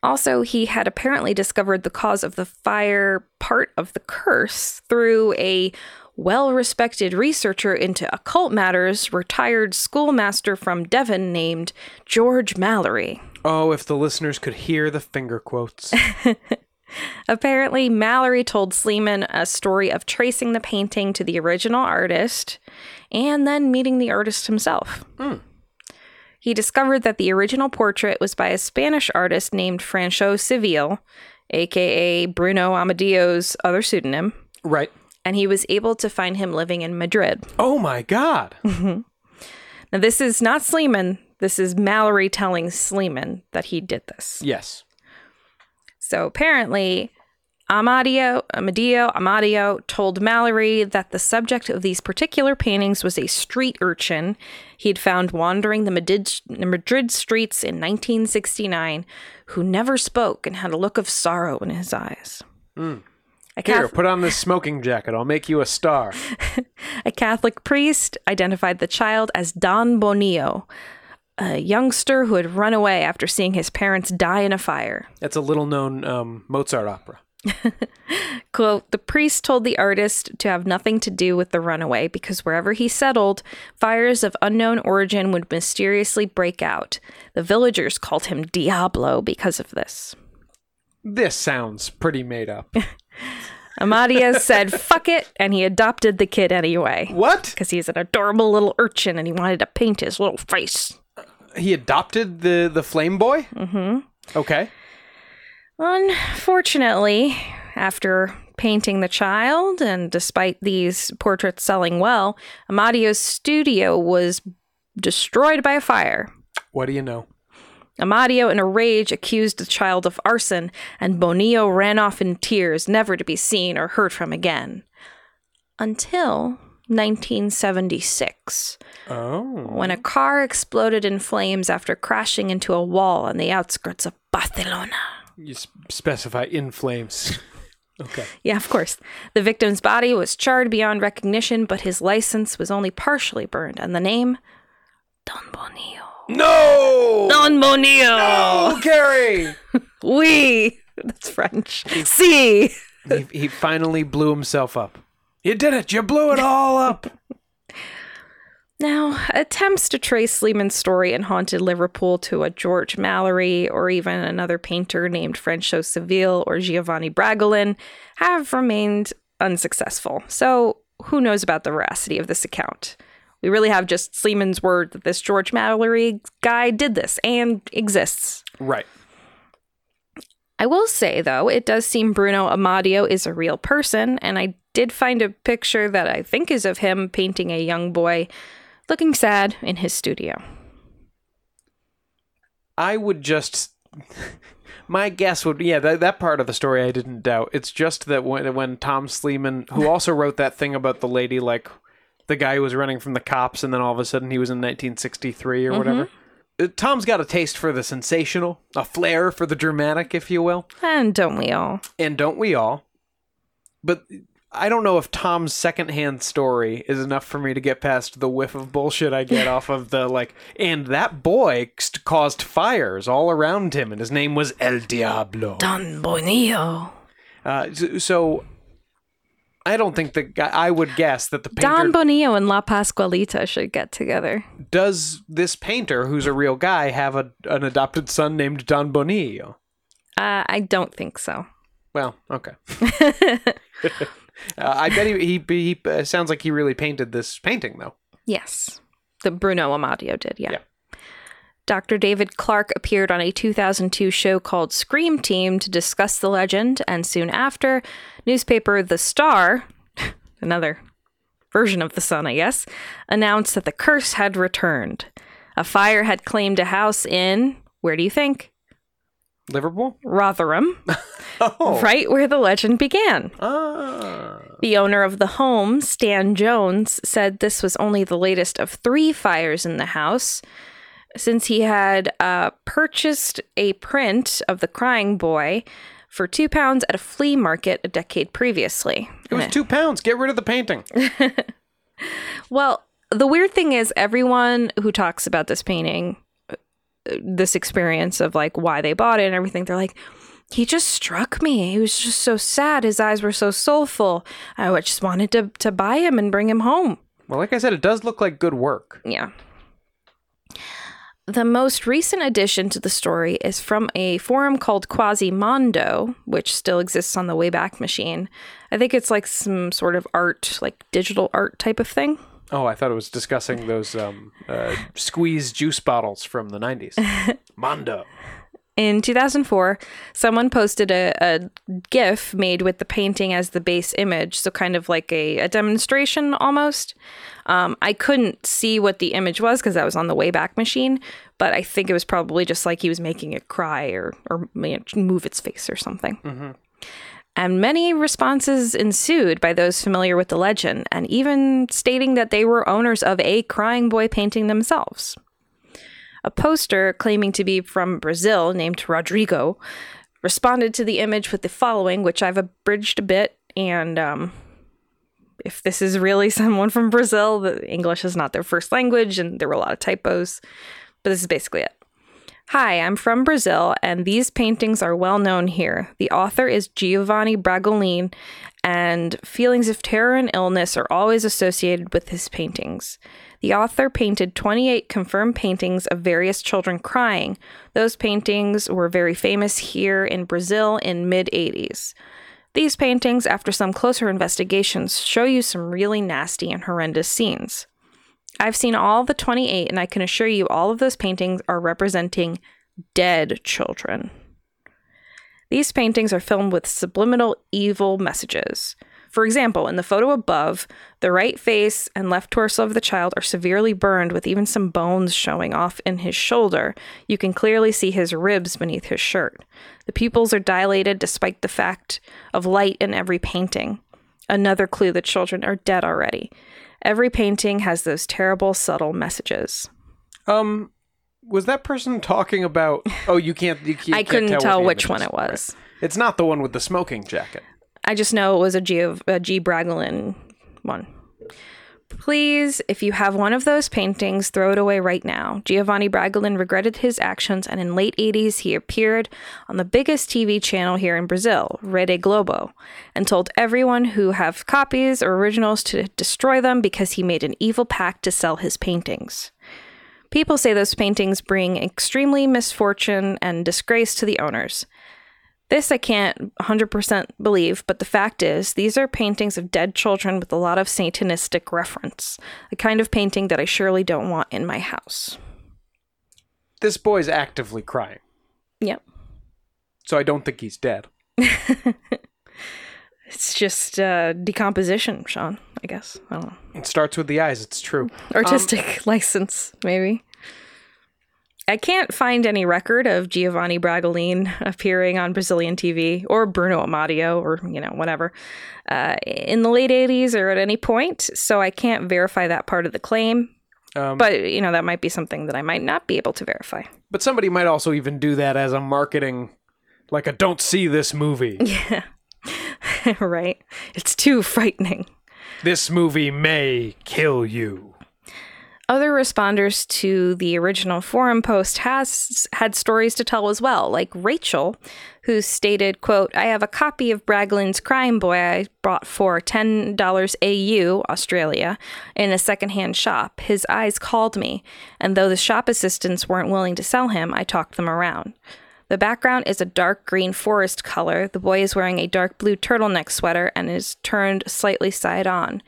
Also, he had apparently discovered the cause of the fire part of the curse through a well respected researcher into occult matters, retired schoolmaster from Devon named George Mallory. Oh, if the listeners could hear the finger quotes. [laughs] Apparently, Mallory told Slemen a story of tracing the painting to the original artist and then meeting the artist himself. Hmm. He discovered that the original portrait was by a Spanish artist named Franco Seville, aka Bruno Amadio's other pseudonym, right. And he was able to find him living in Madrid. Oh my God. [laughs] Now, this is not Slemen, this is Mallory telling Slemen that he did this. yes. So apparently, Amadio, Amadio, Amadio told Mallory that the subject of these particular paintings was a street urchin he'd found wandering the Madrid, the Madrid streets in 1969 who never spoke and had a look of sorrow in his eyes. Mm. A, Here, put on this smoking jacket. I'll make you a star. [laughs] a Catholic priest identified the child as Don Bonillo, a youngster who had run away after seeing his parents die in a fire. That's a little known um, Mozart opera. [laughs] Quote, the priest told the artist to have nothing to do with the runaway because wherever he settled, fires of unknown origin would mysteriously break out. The villagers called him Diablo because of this. This sounds pretty made up. [laughs] Amadio said, fuck it, and he adopted the kid anyway. what? Because he's an adorable little urchin and he wanted to paint his little face. He adopted the the flame boy? Mm-hmm. Okay. Unfortunately, after painting the child, and despite these portraits selling well, Amadio's studio was destroyed by a fire. What do you know? Amadio, in a rage, accused the child of arson, and Bonillo ran off in tears, never to be seen or heard from again. Until 1976, Oh. when a car exploded in flames after crashing into a wall on the outskirts of Barcelona. You specify in flames. [laughs] okay. Yeah, of course. The victim's body was charred beyond recognition, but his license was only partially burned, and the name Don Bonillo. No! Don Bonillo. Oh, Carrie! [laughs] Oui. That's French. Si. he, he finally blew himself up. You did it! You blew it all up! [laughs] Now, attempts to trace Slemen's story in haunted Liverpool to a George Mallory or even another painter named Franco Seville or Giovanni Bragolin have remained unsuccessful. So, who knows about the veracity of this account? We really have just Slemen's word that this George Mallory guy did this and exists. right. I will say, though, it does seem Bruno Amadio is a real person, and I did find a picture that I think is of him painting a young boy looking sad in his studio. I would just. My guess would, yeah, that, that part of the story I didn't doubt. It's just that when when Tom Slemen, who [laughs] also wrote that thing about the lady, like the guy who was running from the cops, and then all of a sudden he was in 1963 or whatever. Uh, Tom's got a taste for the sensational, a flair for the dramatic, if you will. And don't we all? and don't we all? But I don't know if Tom's secondhand story is enough for me to get past the whiff of bullshit I get [laughs] off of the like. And that boy caused fires all around him, and his name was El Diablo. Don Bonillo. Uh, so, so I don't think the guy. I would guess that the painter Don Bonillo and La Pascualita should get together. does this painter, who's a real guy, have a, an adopted son named Don Bonillo. Uh, I don't think so. Well, okay. [laughs] [laughs] uh, I bet he, he, he uh, sounds like he really painted this painting though. Yes. The Bruno Amadio did, yeah. Yeah. Dr. David Clarke appeared on a 2002 show called Scream Team to discuss the legend, and soon after, newspaper The Star, [laughs] another version of the sun, I guess, announced that the curse had returned. A fire had claimed a house in, where do you think? Liverpool? Rotherham, [laughs] Oh. right where the legend began. Ah. The owner of the home, Stan Jones, said this was only the latest of three fires in the house since he had uh, purchased a print of the crying boy for two pounds at a flea market a decade previously. It was two pounds. Get rid of the painting. [laughs] Well, the weird thing is, everyone who talks about this painting, uh, this experience of like why they bought it and everything, they're like, he just struck me. He was just so sad. His eyes were so soulful. I just wanted to, to buy him and bring him home. Well, like I said, it does look like good work. Yeah. The most recent addition to the story is from a forum called Quasimondo, which still exists on the Wayback Machine. I think it's like some sort of art, like digital art type of thing. Oh, I thought it was discussing those um, uh, squeeze juice bottles from the 90s. [laughs] Mondo. In 2004, someone posted a, a GIF made with the painting as the base image, so kind of like a, a demonstration almost. Um, I couldn't see what the image was because I was on the Wayback Machine, but I think it was probably just like he was making it cry or or you know, move its face or something. And many responses ensued by those familiar with the legend, and even stating that they were owners of a crying boy painting themselves. A poster claiming to be from Brazil, named Rodrigo, responded to the image with the following, which I've abridged a bit. And um, if this is really [laughs] someone from Brazil, the English is not their first language, and there were a lot of typos. But this is basically it. Hi, I'm from Brazil, and these paintings are well known here. The author is Giovanni Bragolin, and feelings of terror and illness are always associated with his paintings. The author painted 28 confirmed paintings of various children crying. Those paintings were very famous here in Brazil in mid 80s. These paintings, after some closer investigations, show you some really nasty and horrendous scenes. I've seen all the 28, and I can assure you all of those paintings are representing dead children. These paintings are filmed with subliminal evil messages. For example, in the photo above, the right face and left torso of the child are severely burned with even some bones showing off in his shoulder. You can clearly see his ribs beneath his shirt. The pupils are dilated despite the fact of light in every painting. Another clue that children are dead already. Every painting has those terrible, subtle messages. Um, was that person talking about? Oh, you can't. You can't I can't couldn't what tell which one it was. Right. It's not the one with the smoking jacket. I just know it was a G. Bragolin one. Please, if you have one of those paintings, throw it away right now. Giovanni Bragolin regretted his actions, and in late 80s, he appeared on the biggest TV channel here in Brazil, Rede Globo, and told everyone who have copies or originals to destroy them because he made an evil pact to sell his paintings. People say those paintings bring extremely misfortune and disgrace to the owners. This I can't 100% believe, but the fact is, these are paintings of dead children with a lot of satanistic reference, a kind of painting that I surely don't want in my house. This boy's actively crying, Yep. so I don't think he's dead. [laughs] It's just uh, decomposition, Sean, I guess. I don't know. It starts with the eyes. It's true. Artistic [laughs] license, maybe. I can't find any record of Giovanni Bragolin appearing on Brazilian TV or Bruno Amadio or, you know, whatever uh, in the late 80s or at any point. So I can't verify that part of the claim. Um, But, you know, that might be something that I might not be able to verify. But somebody might also even do that as a marketing, like a "Don't see this movie." [laughs] Yeah. [laughs] right. It's too frightening. This movie may kill you. Other responders to the original forum post has had stories to tell as well, like Rachel, who stated, quote, I have a copy of Bragolin's Crying Boy I bought for $10 AU, Australia, in a secondhand shop. His eyes called me, and though the shop assistants weren't willing to sell him, I talked them around. The background is a dark green forest color. The boy is wearing a dark blue turtleneck sweater and is turned slightly side on.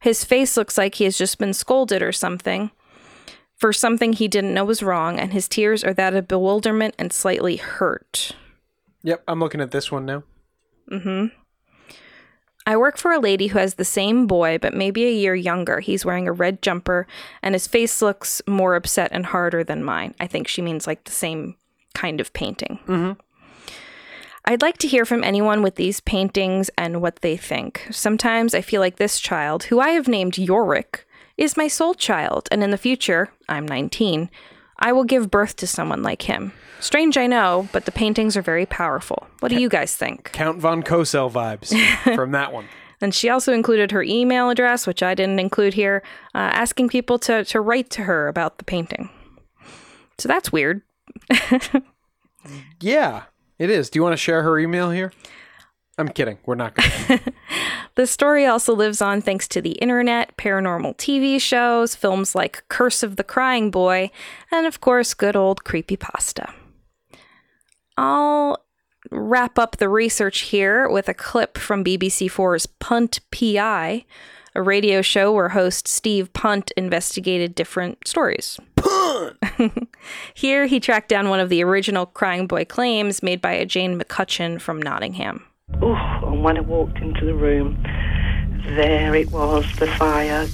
His face looks like he has just been scolded or something for something he didn't know was wrong, and his tears are that of bewilderment and slightly hurt. Yep, I'm looking at this one now. Mm hmm. I work for a lady who has the same boy, but maybe a year younger. He's wearing a red jumper, and his face looks more upset and harder than mine. I think she means like the same kind of painting. I'd like to hear from anyone with these paintings and what they think. Sometimes I feel like this child, who I have named Yorick, is my soul child, and in the future, I'm 19, I will give birth to someone like him. Strange, I know, but the paintings are very powerful. What do you guys think? Count von Cosel vibes [laughs] from that one. And she also included her email address, which I didn't include here, uh, asking people to, to write to her about the painting. So that's weird. [laughs] Yeah, it is. Do you want to share her email here? I'm kidding. We're not going [laughs] to. The story also lives on thanks to the internet, paranormal TV shows, films like Curse of the Crying Boy, and of course, good old creepypasta. I'll wrap up the research here with a clip from BBC4's Punt PI, a radio show where host Steve Punt investigated different stories. [laughs] Here, he tracked down one of the original Crying Boy claims made by a Jane McCutcheon from Nottingham. Oof, and when I walked into the room, there it was, the fire.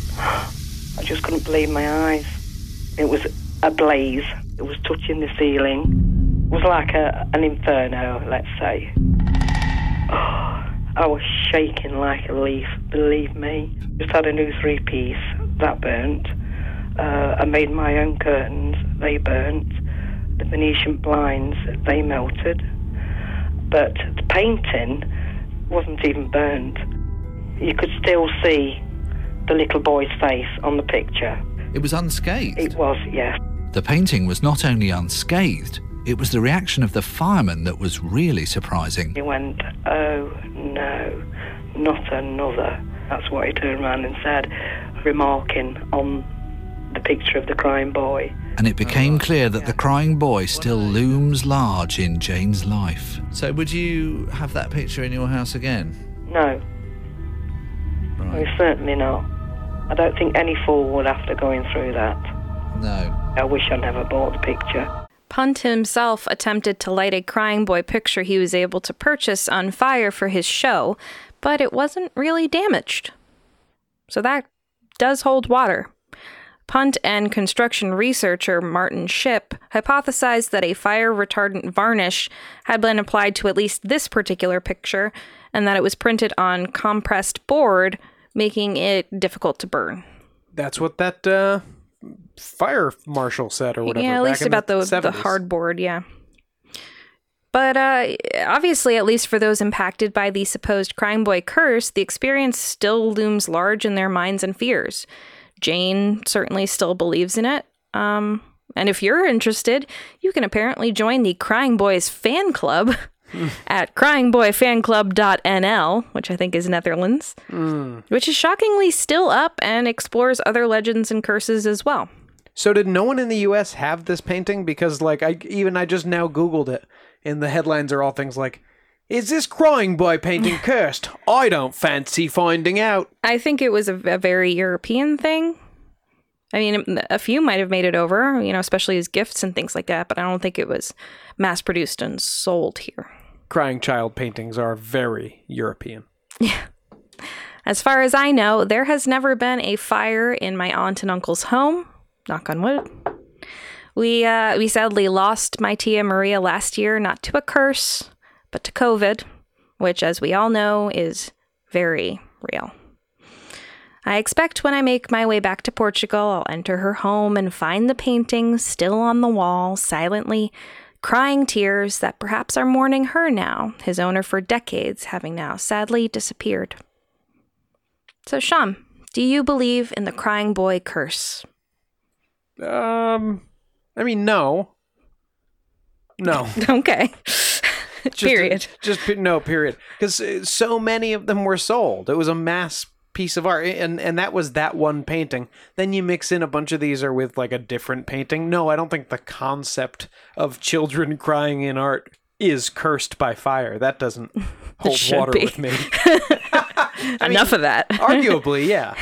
I just couldn't believe my eyes. It was ablaze. It was touching the ceiling. It was like a, an inferno, let's say. Oh, I was shaking like a leaf, believe me. Just had a new three piece, that burnt. Uh, I made my own curtains, they burnt. The Venetian blinds, they melted. But the painting wasn't even burnt. You could still see the little boy's face on the picture. It was unscathed. It was, yes. The painting was not only unscathed, it was the reaction of the firemen that was really surprising. He went, Oh no, not another. That's what he turned around and said, remarking on the picture of the crying boy. And it became clear that the crying boy still looms large in Jane's life. So, would you have that picture in your house again? No, Right. oh, certainly not. I don't think any fool would after going through that. No. I wish I never bought the picture. Punt himself attempted to light a crying boy picture he was able to purchase on fire for his show, but it wasn't really damaged. So that does hold water. Punt and construction researcher Martin Ship hypothesized that a fire retardant varnish had been applied to at least this particular picture and that it was printed on compressed board, making it difficult to burn. That's what that uh, fire marshal said, or whatever. Yeah, at least about the, the, 70s. hardboard, yeah. But uh, obviously, at least for those impacted by the supposed Crying Boy curse, the experience still looms large in their minds and fears. Jane certainly still believes in it. Um, and if you're interested, you can apparently join the Crying Boys fan club [laughs] at cryingboyfanclub.nl, which I think is Netherlands, which is shockingly still up and explores other legends and curses as well. So did no one in the U.S. have this painting? Because like I even I just now Googled it, and the headlines are all things like, "Is this crying boy painting [laughs] cursed? I don't fancy finding out." I think it was a, a very European thing. I mean, a few might have made it over, you know, especially as gifts and things like that, but I don't think it was mass produced and sold here. Crying child paintings are very European. Yeah. As far as I know, there has never been a fire in my aunt and uncle's home. Knock on wood. We uh, we sadly lost my tia Maria last year, not to a curse, but to COVID, which, as we all know, is very real. I expect when I make my way back to Portugal, I'll enter her home and find the paintings still on the wall, silently crying tears that perhaps are mourning her now, his owner for decades having now sadly disappeared. So, Sean, do you believe in the crying boy curse? Um, I mean, no, no. [laughs] okay. Just- Period. Just no period. Because uh, so many of them were sold. It was a mass piece of art, and and that was that one painting. Then you mix in a bunch of these are with like a different painting. No, I don't think the concept of children [laughs] crying in art is cursed by fire. That doesn't [laughs] hold water be. with me. [laughs] Enough of that. Arguably, yeah.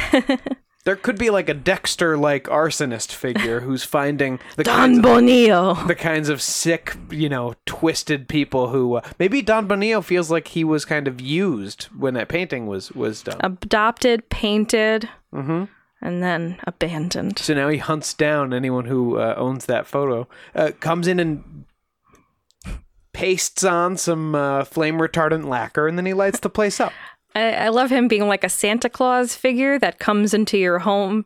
There could be like a Dexter like arsonist figure who's finding the kinds Don of, the kinds of sick, you know, twisted people who uh, maybe Don Bonillo feels like he was kind of used when that painting was was done. Adopted, painted, Mhm. and then abandoned. So now he hunts down anyone who uh, owns that photo, uh, comes in and pastes on some uh, flame retardant lacquer, and then he lights the place up. I, I love him being like a Santa Claus figure that comes into your home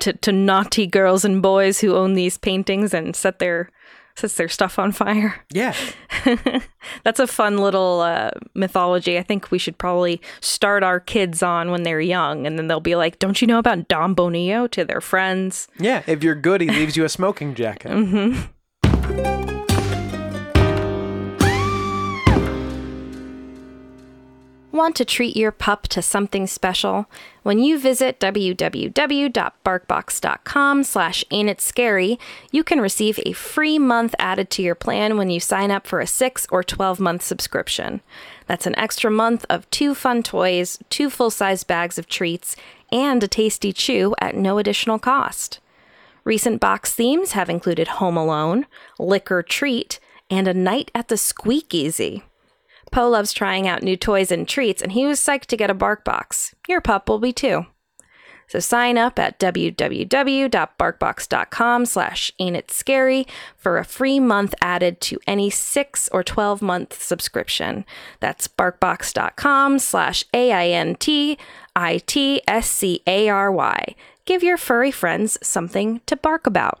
to, to naughty girls and boys who own these paintings and set their sets their stuff on fire. Yeah, [laughs] That's a fun little uh, mythology. I think we should probably start our kids on when they're young, and then they'll be like, "Don't you know about Don Bonillo?" to their friends. yeah. If you're good, he leaves you a smoking jacket. Want to treat your pup to something special? When you visit www.barkbox.com slash ain't it scary, you can receive a free month added to your plan when you sign up for a 6 or 12 month subscription. That's an extra month of two fun toys, two full-size bags of treats, and a tasty chew at no additional cost. Recent box themes have included Home Alone, Lick or Treat, and A Night at the Squeakeasy. Poe loves trying out new toys and treats, and he was psyched to get a bark box. Your pup will be too. So sign up at www.barkbox.com slash ain't it scary for a free month added to any 6 or 12 month subscription. That's barkbox.com slash A-I-N-T-I-T-S-C-A-R-Y. Give your furry friends something to bark about.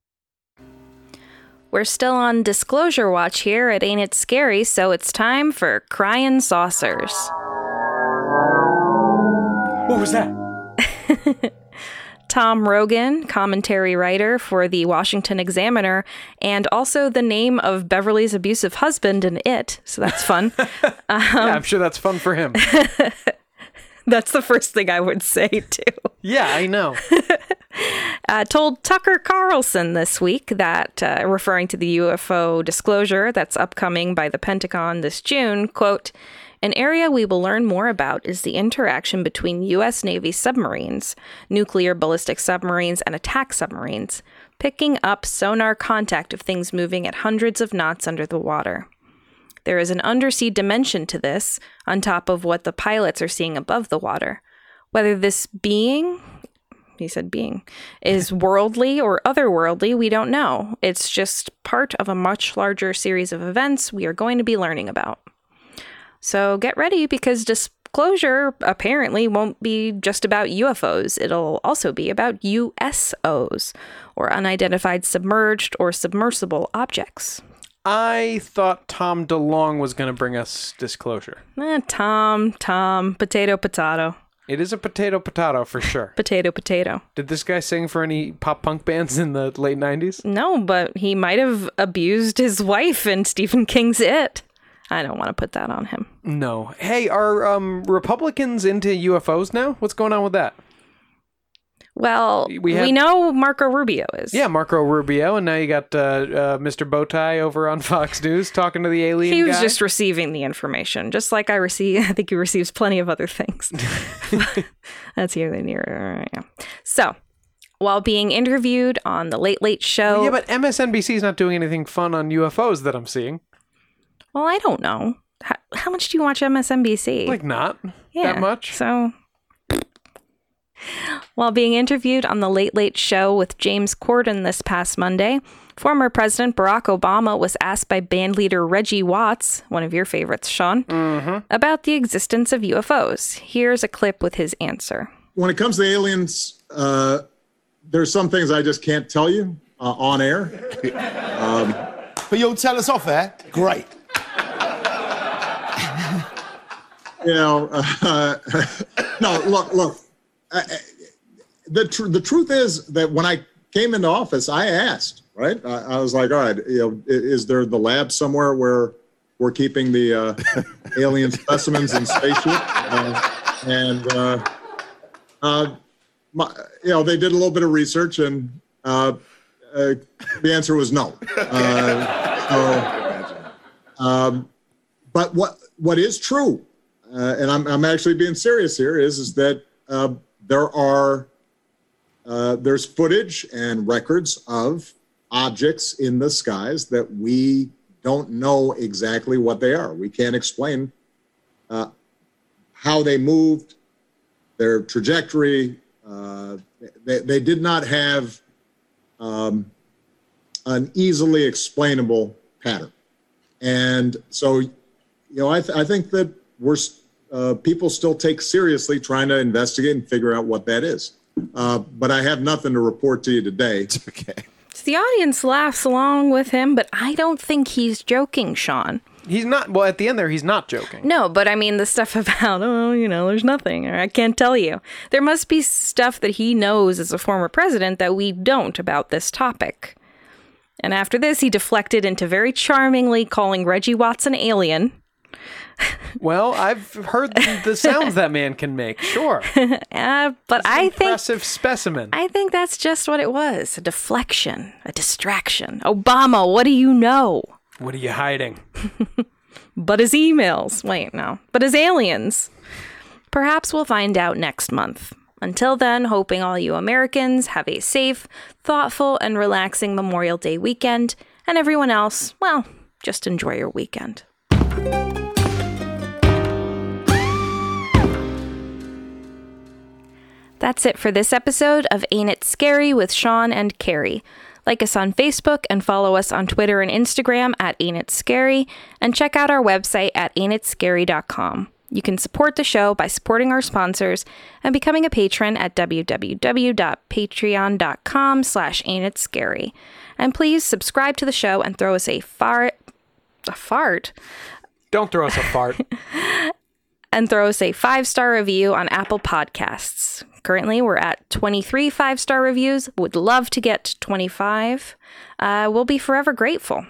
We're still on disclosure watch here at Ain't It Scary, so it's time for Crying Saucers. What was that? [laughs] Tom Rogan, commentary writer for the Washington Examiner, and also the name of Beverly's abusive husband in It, so that's fun. [laughs] yeah, I'm sure that's fun for him. [laughs] that's the first thing I would say, too. Yeah, I know. [laughs] uh, told Tucker Carlson this week that, uh, referring to the UFO disclosure that's upcoming by the Pentagon this June, quote, an area we will learn more about is the interaction between U.S. Navy submarines, nuclear ballistic submarines, and attack submarines, picking up sonar contact of things moving at hundreds of knots under the water. There is an undersea dimension to this, on top of what the pilots are seeing above the water. Whether this being, he said being, is worldly or otherworldly, we don't know. It's just part of a much larger series of events we are going to be learning about. So get ready because disclosure apparently won't be just about UFOs. It'll also be about USOs, or unidentified submerged or submersible objects. I thought Tom DeLonge was going to bring us disclosure. Eh, Tom, Tom, potato, potato, It is a potato potato for sure. potato, potato. Did this guy sing for any pop punk bands in the late 90s? No, but he might have abused his wife in Stephen King's It. I don't want to put that on him. No. Hey, are um, Republicans into UFOs now? What's going on with that? Well, We we, know Marco Rubio is. Yeah, Marco Rubio, and now you got uh, uh, Mr. Bowtie over on Fox News talking to the alien He was guy. just receiving the information, just like I receive. [laughs] I think he receives plenty of other things. [laughs] [laughs] That's here and near. Yeah. So, while being interviewed on the Late Late Show, Yeah, but MSNBC is not doing anything fun on UFOs that I'm seeing. well, I don't know. How, how much do you watch MSNBC? Like, not yeah, that much. So, while being interviewed on the Late Late Show with James Corden this past Monday, former President Barack Obama was asked by bandleader Reggie Watts, one of your favorites, Sean, about the existence of UFOs. Here's a clip with his answer. when it comes to aliens, uh, there's some things I just can't tell you uh, on air. [laughs] But you'll tell us off air? Great. [laughs] You know, uh, [laughs] no, look, look. Uh, the tr- the truth is that when I came into office, I asked, right? I, I was like, all right, you know, is there the lab somewhere where we're keeping the uh, [laughs] alien specimens in spaceship? Uh, and uh, uh, my, you know, they did a little bit of research, and uh, uh, the answer was no. [laughs] Uh, so, um, but what what is true, uh, and I'm I'm actually being serious here, is is that uh, there are uh, there's footage and records of objects in the skies that we don't know exactly what they are. We can't explain uh, how they moved, their trajectory. Uh, they, they did not have um, an easily explainable pattern. And so, you know, I, th- I think that we're uh, people still take seriously trying to investigate and figure out what that is. Uh, but I have nothing to report to you today. [laughs] Okay. The audience laughs along with him, but I don't think he's joking, Sean. He's not. Well, at the end there, he's not joking. No, but I mean the stuff [laughs] about, oh, you know, there's nothing, or I can't tell you. There must be stuff that he knows as a former president that we don't about this topic. And after this, he deflected into very charmingly calling Reggie Watts an alien. Well, I've heard the sounds that man can make. Sure. [laughs] Uh, but I think Impressive specimen. I think that's just what it was a deflection, a distraction. Obama, what do you know? What are you hiding? [laughs] But his emails. Wait, no. But his aliens. Perhaps we'll find out next month. Until then, hoping all you Americans have a safe, thoughtful, and relaxing Memorial Day weekend. And everyone else, well, just enjoy your weekend. That's it for this episode of Ain't It Scary with Sean and Carrie. Like us on Facebook and follow us on Twitter and Instagram at Ain't It Scary, and check out our website at ain'titscary.com. You can support the show by supporting our sponsors and becoming a patron at www.patreon.com slash ain'titscary. And please subscribe to the show and throw us a fart... a fart? Don't throw us a fart. [laughs] and throw us a five star review on Apple Podcasts. Currently, we're at 23 five star reviews. Would love to get to 25. Uh, we'll be forever grateful.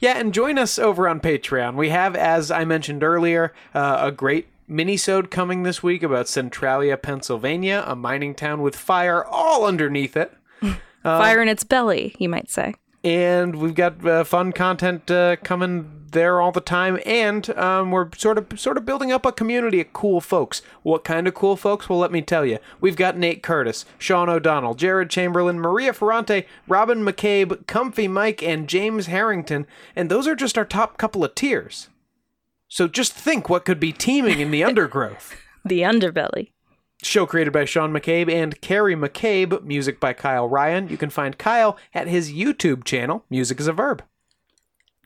Yeah, and join us over on Patreon. We have, as I mentioned earlier, uh, a great mini-sode coming this week about Centralia, Pennsylvania, a mining town with fire all underneath it. [laughs] Fire in its belly, you might say. and we've got uh, fun content uh, coming there all the time and um, we're sort of sort of building up a community of cool folks what kind of cool folks well let me tell you we've got nate curtis sean o'donnell jared chamberlain maria ferrante robin mccabe comfy mike and james harrington and those are just our top couple of tiers so just think what could be teeming in the undergrowth [laughs] The underbelly. Show created by Sean McCabe and Carrie McCabe, music by Kyle Ryan. You can find Kyle at his YouTube channel, Music is a Verb.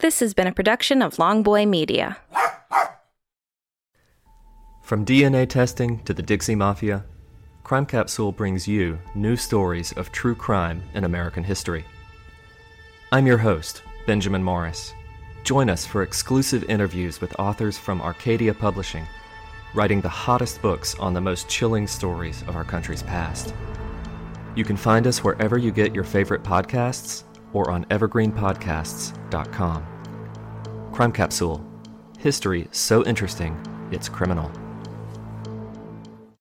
This has been a production of Longboy Media. From DNA testing to the Dixie Mafia, Crime Capsule brings you new stories of true crime in American history. I'm your host, Benjamin Morris. Join us for exclusive interviews with authors from Arcadia Publishing, writing the hottest books on the most chilling stories of our country's past. You can find us wherever you get your favorite podcasts or on evergreenpodcasts.com. Crime Capsule History so interesting, it's criminal.